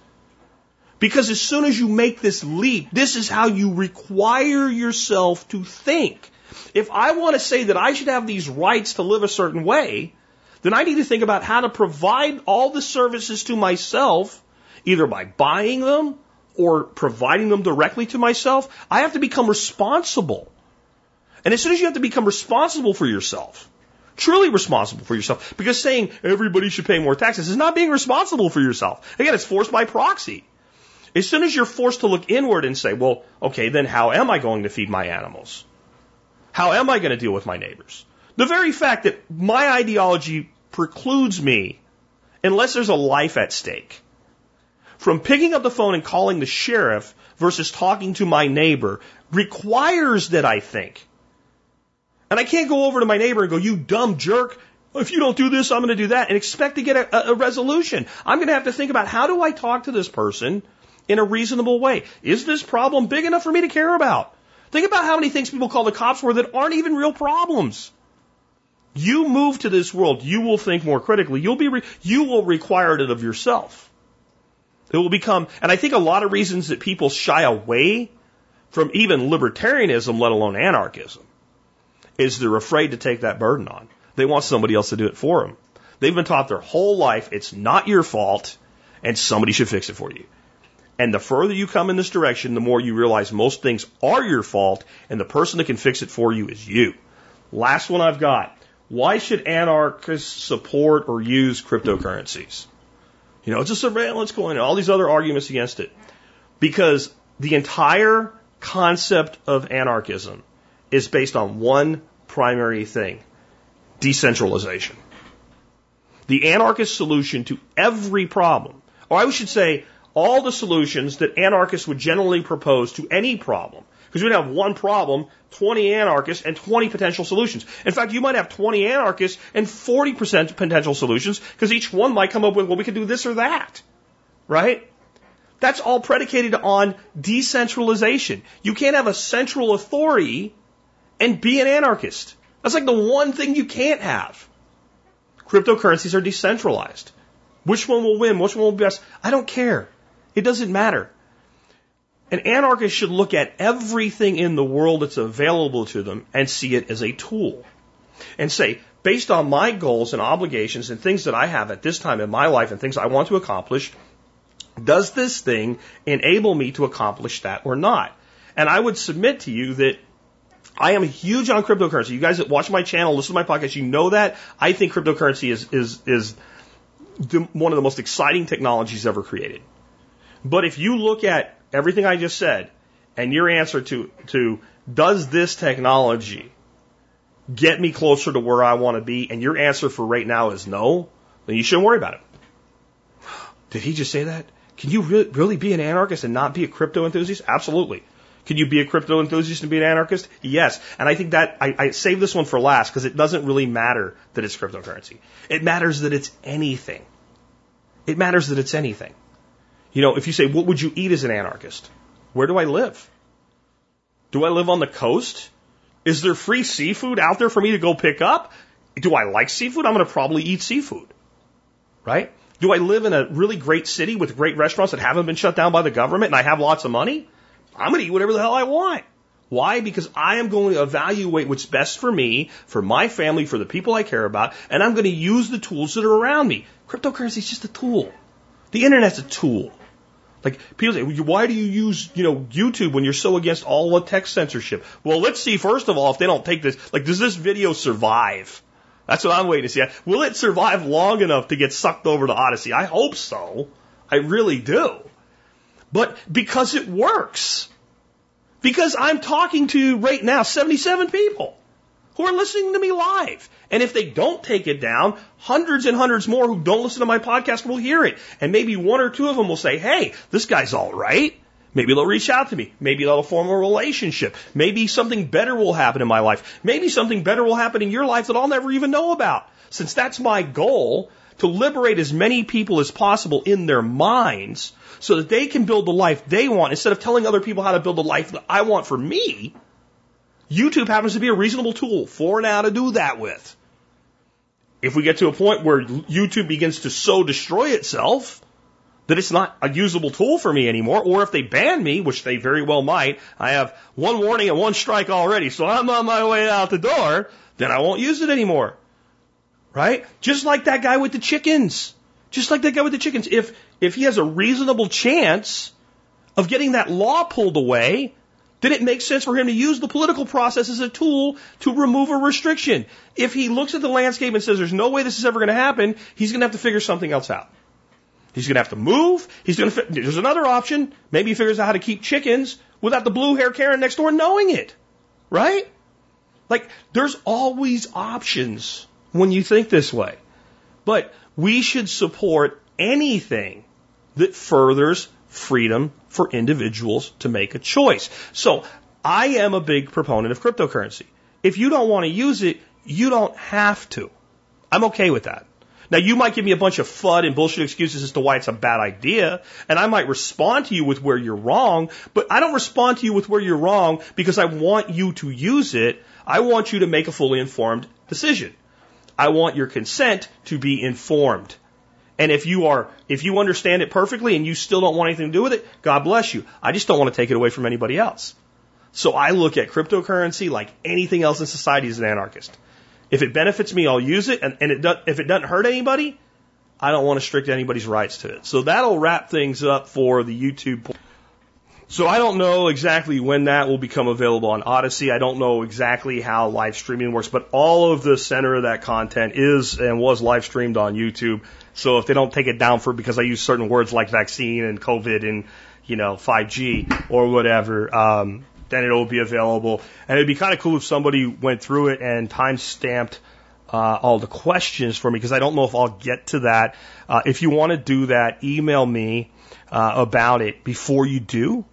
Because as soon as you make this leap, this is how you require yourself to think. If I want to say that I should have these rights to live a certain way, then I need to think about how to provide all the services to myself, either by buying them or providing them directly to myself. I have to become responsible. And as soon as you have to become responsible for yourself, truly responsible for yourself, because saying everybody should pay more taxes is not being responsible for yourself. Again, it's forced by proxy. As soon as you're forced to look inward and say, well, okay, then how am I going to feed my animals? How am I going to deal with my neighbors? The very fact that my ideology precludes me, unless there's a life at stake, from picking up the phone and calling the sheriff versus talking to my neighbor requires that I think. And I can't go over to my neighbor and go, you dumb jerk, if you don't do this, I'm going to do that, and expect to get a, a resolution. I'm going to have to think about how do I talk to this person in a reasonable way. Is this problem big enough for me to care about? Think about how many things people call the cops for that aren't even real problems. You move to this world, you will think more critically. You'll be, re- you will require it of yourself. It will become, and I think a lot of reasons that people shy away from even libertarianism, let alone anarchism, is they're afraid to take that burden on. They want somebody else to do it for them. They've been taught their whole life it's not your fault and somebody should fix it for you. And the further you come in this direction, the more you realize most things are your fault, and the person that can fix it for you is you. Last one I've got. Why should anarchists support or use cryptocurrencies? You know, it's a surveillance coin and all these other arguments against it. Because the entire concept of anarchism is based on one primary thing decentralization. The anarchist solution to every problem, or I should say, all the solutions that anarchists would generally propose to any problem. Because we'd have one problem, 20 anarchists, and 20 potential solutions. In fact, you might have 20 anarchists and 40% potential solutions, because each one might come up with, well, we could do this or that. Right? That's all predicated on decentralization. You can't have a central authority and be an anarchist. That's like the one thing you can't have. Cryptocurrencies are decentralized. Which one will win? Which one will be best? I don't care. It doesn't matter. An anarchist should look at everything in the world that's available to them and see it as a tool. And say, based on my goals and obligations and things that I have at this time in my life and things I want to accomplish, does this thing enable me to accomplish that or not? And I would submit to you that I am huge on cryptocurrency. You guys that watch my channel, listen to my podcast, you know that. I think cryptocurrency is, is, is one of the most exciting technologies ever created. But if you look at everything I just said and your answer to, to does this technology get me closer to where I want to be? And your answer for right now is no, then you shouldn't worry about it. Did he just say that? Can you re- really be an anarchist and not be a crypto enthusiast? Absolutely. Can you be a crypto enthusiast and be an anarchist? Yes. And I think that I, I save this one for last because it doesn't really matter that it's cryptocurrency. It matters that it's anything. It matters that it's anything. You know, if you say, what would you eat as an anarchist? Where do I live? Do I live on the coast? Is there free seafood out there for me to go pick up? Do I like seafood? I'm going to probably eat seafood. Right? Do I live in a really great city with great restaurants that haven't been shut down by the government and I have lots of money? I'm going to eat whatever the hell I want. Why? Because I am going to evaluate what's best for me, for my family, for the people I care about, and I'm going to use the tools that are around me. Cryptocurrency is just a tool. The internet's a tool. Like people say, why do you use you know YouTube when you're so against all of text censorship? Well, let's see first of all if they don't take this. Like, does this video survive? That's what I'm waiting to see. Will it survive long enough to get sucked over to Odysee? I hope so. I really do. But because it works. Because I'm talking to right now 77 people who are listening to me live. And if they don't take it down, hundreds and hundreds more who don't listen to my podcast will hear it. And maybe one or two of them will say, hey, this guy's all right. Maybe they'll reach out to me. Maybe they'll form a relationship. Maybe something better will happen in my life. Maybe something better will happen in your life that I'll never even know about. Since that's my goal, to liberate as many people as possible in their minds so that they can build the life they want instead of telling other people how to build the life that I want for me. YouTube happens to be a reasonable tool for now to do that with. If we get to a point where YouTube begins to so destroy itself that it's not a usable tool for me anymore, or if they ban me, which they very well might, I have one warning and one strike already, so I'm on my way out the door, then I won't use it anymore. Right? Just like that guy with the chickens. Just like that guy with the chickens. If, if he has a reasonable chance of getting that law pulled away, then it makes sense for him to use the political process as a tool to remove a restriction. If he looks at the landscape and says there's no way this is ever going to happen, he's going to have to figure something else out. He's going to have to move. He's going to. There's another option. Maybe he figures out how to keep chickens without the blue hair Karen next door knowing it, right? Like there's always options when you think this way, but we should support anything that furthers freedom for individuals to make a choice. So I am a big proponent of cryptocurrency. If you don't want to use it, you don't have to. I'm okay with that. Now you might give me a bunch of FUD and bullshit excuses as to why it's a bad idea, and I might respond to you with where you're wrong, but I don't respond to you with where you're wrong because I want you to use it. I want you to make a fully informed decision. I want your consent to be informed. And if you are, if you understand it perfectly and you still don't want anything to do with it, God bless you. I just don't want to take it away from anybody else. So I look at cryptocurrency like anything else in society as an anarchist. If it benefits me, I'll use it. And, and it if it doesn't hurt anybody, I don't want to restrict anybody's rights to it. So that'll wrap things up for the YouTube. So I don't know exactly when that will become available on Odysee. I don't know exactly how live streaming works, but all of the center of that content is and was live streamed on YouTube. So if they don't take it down for because I use certain words like vaccine and COVID and you know 5G or whatever, um, then it'll be available. And it'd be kind of cool if somebody went through it and time stamped uh, all the questions for me because I don't know if I'll get to that. Uh, if you want to do that, email me uh, about it before you do.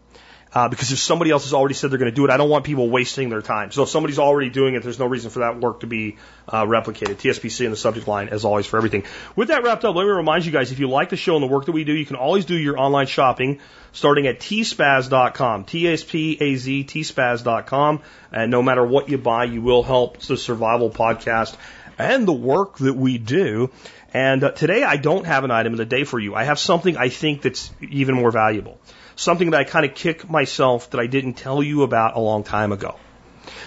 Uh, because if somebody else has already said they're going to do it, I don't want people wasting their time. So if somebody's already doing it, there's no reason for that work to be uh, replicated. TSPC in the subject line, as always, for everything. With that wrapped up, let me remind you guys, if you like the show and the work that we do, you can always do your online shopping starting at tspaz.com, T-S-P-A-Z, tspaz.com. And no matter what you buy, you will help the Survival Podcast and the work that we do. And uh, today I don't have an item of the day for you. I have something I think that's even more valuable something that I kind of kick myself that I didn't tell you about a long time ago.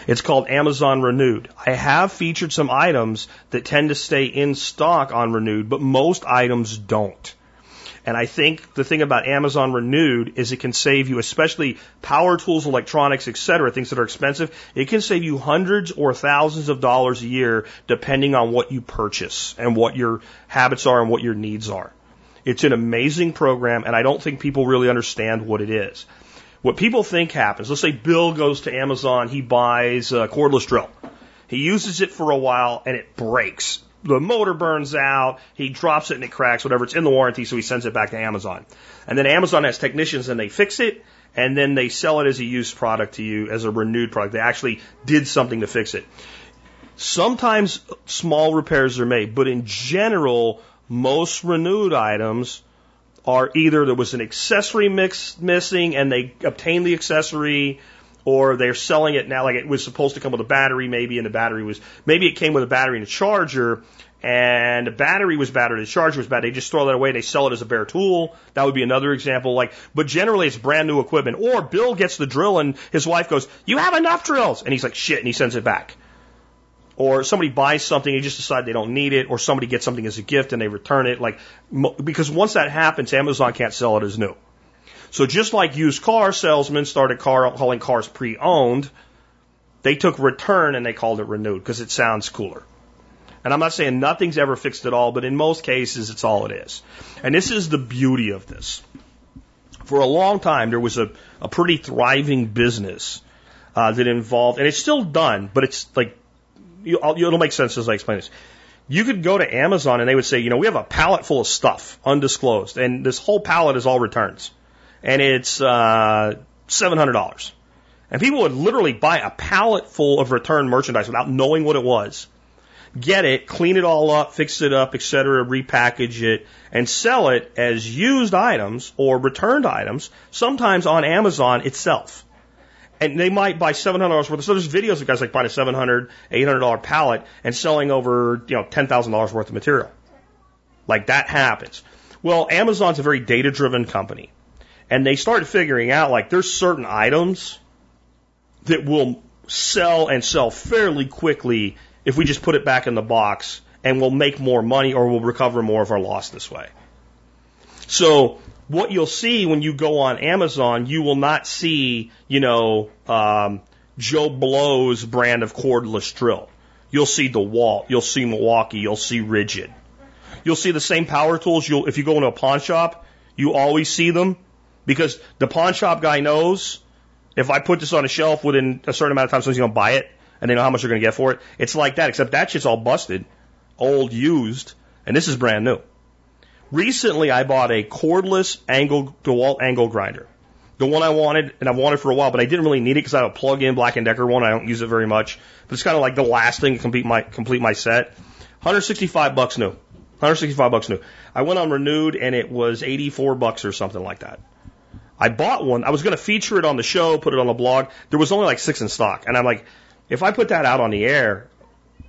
It's called Amazon Renewed. I have featured some items that tend to stay in stock on Renewed, but most items don't. And I think the thing about Amazon Renewed is it can save you, especially power tools, electronics, etc., things that are expensive. It can save you hundreds or thousands of dollars a year depending on what you purchase and what your habits are and what your needs are. It's an amazing program, and I don't think people really understand what it is. What people think happens, let's say Bill goes to Amazon, he buys a cordless drill. He uses it for a while and it breaks. The motor burns out, he drops it and it cracks, whatever. It's in the warranty, so he sends it back to Amazon. And then Amazon has technicians and they fix it and then they sell it as a used product to you as a renewed product. They actually did something to fix it. Sometimes small repairs are made, but in general, most renewed items are either there was an accessory mix missing and they obtained the accessory or they're selling it now like it was supposed to come with a battery maybe and the battery was maybe it came with a battery and a charger and the battery was or the charger was bad they just throw that away they sell it as a bare tool. That would be another example like but generally it's brand new equipment. Or bill gets the drill and his wife goes you have enough drills. And he's like shit and he sends it back or somebody buys something and just decide they don't need it, or somebody gets something as a gift and they return it. Like, because once that happens, Amazon can't sell it as new. So just like used car salesmen started car, calling cars pre-owned, they took return and they called it renewed because it sounds cooler. And I'm not saying nothing's ever fixed at all, but in most cases, it's all it is. And this is the beauty of this. For a long time, there was a, a pretty thriving business uh, that involved, and it's still done, but it's like you, it'll make sense as I explain this. You could go to Amazon and they would say, you know, we have a pallet full of stuff undisclosed, and this whole pallet is all returns, and it's uh, seven hundred dollars. And people would literally buy a pallet full of return merchandise without knowing what it was, get it, clean it all up, fix it up, etc., repackage it, and sell it as used items or returned items, sometimes on Amazon itself and they might buy seven hundred dollars worth. Of, so there's videos of guys like buying a seven hundred, eight hundred dollar pallet and selling over you know ten thousand dollars worth of material. Like that happens. Well, Amazon's a very data driven company, and they started figuring out like there's certain items that will sell and sell fairly quickly if we just put it back in the box and we'll make more money or we'll recover more of our loss this way. So what you'll see when you go on Amazon, you will not see, you know, um, Joe Blow's brand of cordless drill. You'll see DeWalt, you'll see Milwaukee, you'll see Ridgid. You'll see the same power tools. You'll, if you go into a pawn shop, you always see them because the pawn shop guy knows if I put this on a shelf within a certain amount of time, someone's going to buy it and they know how much they're going to get for it. It's like that, except that shit's all busted, old, used, and this is brand new. Recently, I bought a cordless angle DeWalt angle grinder. The one I wanted, and I've wanted for a while, but I didn't really need it because I have a plug-in Black & Decker one. I don't use it very much, but it's kind of like the last thing to complete my complete my set. 165 bucks new. 165 bucks new. I went on renewed, and it was 84 bucks or something like that. I bought one. I was going to feature it on the show, put it on the blog. There was only like six in stock, and I'm like, if I put that out on the air,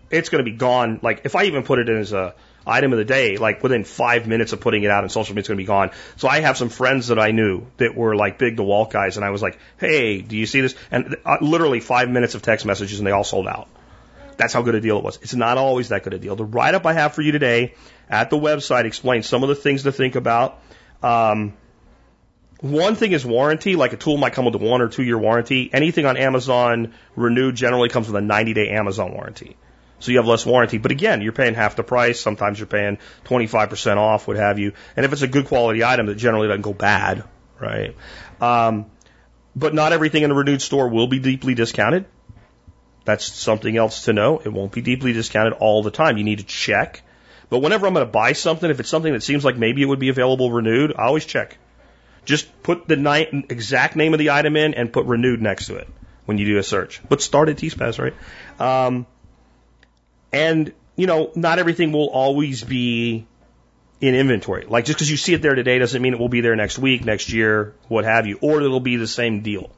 it's going to be gone. Like if I even put it in as a item of the day, like within five minutes of putting it out on social media, it's going to be gone. So I have some friends that I knew that were like big DeWalt guys, and I was like, hey, do you see this? And uh, literally five minutes of text messages, and they all sold out. That's how good a deal it was. It's not always that good a deal. The write up I have for you today at the website explains some of the things to think about. Um, one thing is warranty, like a tool might come with a one or two year warranty. Anything on Amazon renewed generally comes with a 90 day Amazon warranty. So you have less warranty. But again, you're paying half the price. Sometimes you're paying 25% off, what have you. And if it's a good quality item, that generally doesn't go bad, right? Um, but not everything in a renewed store will be deeply discounted. That's something else to know. It won't be deeply discounted all the time. You need to check. But whenever I'm going to buy something, if it's something that seems like maybe it would be available renewed, I always check. Just put the ni- exact name of the item in and put renewed next to it when you do a search. But start at TSPAZ, right? Um, and, you know, not everything will always be in inventory. Like just because you see it there today doesn't mean it will be there next week, next year, what have you, or it'll be the same deal.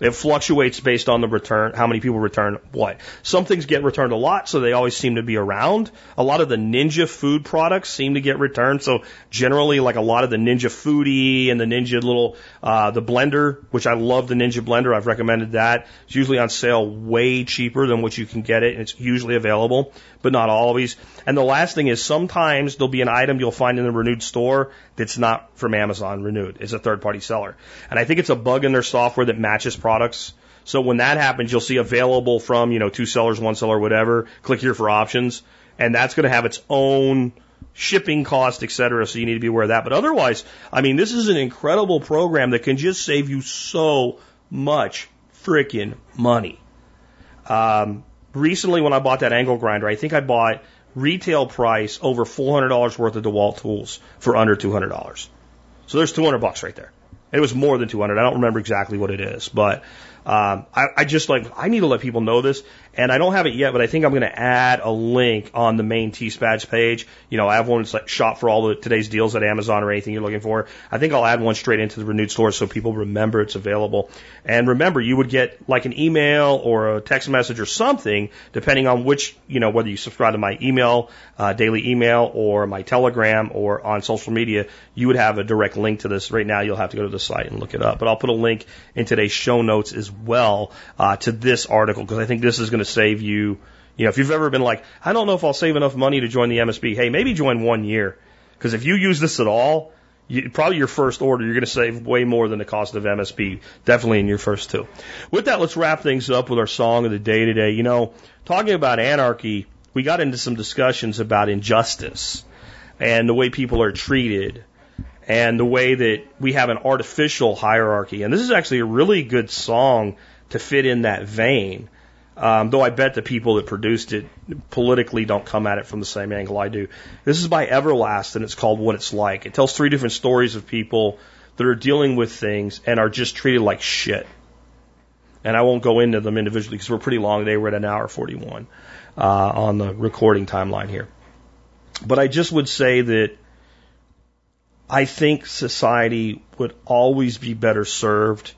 It fluctuates based on the return, how many people return what. Some things get returned a lot, so they always seem to be around. A lot of the Ninja food products seem to get returned, so generally, like a lot of the Ninja Foodi and the Ninja little, uh, the blender, which I love the Ninja blender. I've recommended that. It's usually on sale way cheaper than what you can get it, and it's usually available, but not always. And the last thing is sometimes there'll be an item you'll find in the renewed store that's not from Amazon renewed. It's a third party seller. And I think it's a bug in their software that matches products. So when that happens, you'll see available from, you know, two sellers, one seller, whatever. Click here for options. And that's going to have its own shipping cost, et cetera. So you need to be aware of that. But otherwise, I mean, this is an incredible program that can just save you so much freaking money. Um, recently, when I bought that angle grinder, I think I bought retail price over $400 worth of DeWalt tools for under $200. So there's 200 bucks right there. It was more than 200. I don't remember exactly what it is, but um, I, I just like I need to let people know this, and I don't have it yet, but I think I'm going to add a link on the main T-Spaz page. You know, I have one that's like shop for all the today's deals at Amazon or anything you're looking for. I think I'll add one straight into the renewed store so people remember it's available. And remember, you would get like an email or a text message or something, depending on which you know whether you subscribe to my email, uh, daily email, or my Telegram, or on social media. You would have a direct link to this. Right now, you'll have to go to the site and look it up. But I'll put a link in today's show notes as well uh, to this article because I think this is going to save you. You know, if you've ever been like, I don't know if I'll save enough money to join the MSB, hey, maybe join one year. Because if you use this at all, you, probably your first order, you're going to save way more than the cost of MSB, definitely in your first two. With that, let's wrap things up with our song of the day today. You know, talking about anarchy, we got into some discussions about injustice and the way people are treated and the way that we have an artificial hierarchy. And this is actually a really good song to fit in that vein. Um, though I bet the people that produced it politically don't come at it from the same angle I do. This is by Everlast and it's called What It's Like. It tells three different stories of people that are dealing with things and are just treated like shit. And I won't go into them individually because we're pretty long today. We're at an hour 41 uh, on the recording timeline here. But I just would say that I think society would always be better served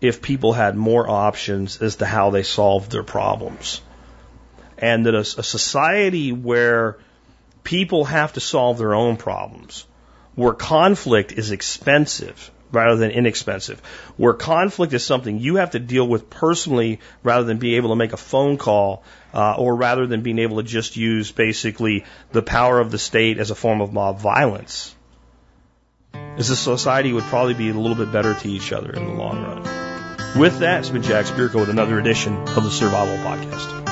if people had more options as to how they solve their problems. And that a, a society where people have to solve their own problems, where conflict is expensive rather than inexpensive, where conflict is something you have to deal with personally rather than be able to make a phone call, uh, or rather than being able to just use basically the power of the state as a form of mob violence. As a society would probably be a little bit better to each other in the long run. With that, it's been Jack Spirko with another edition of the Survival Podcast.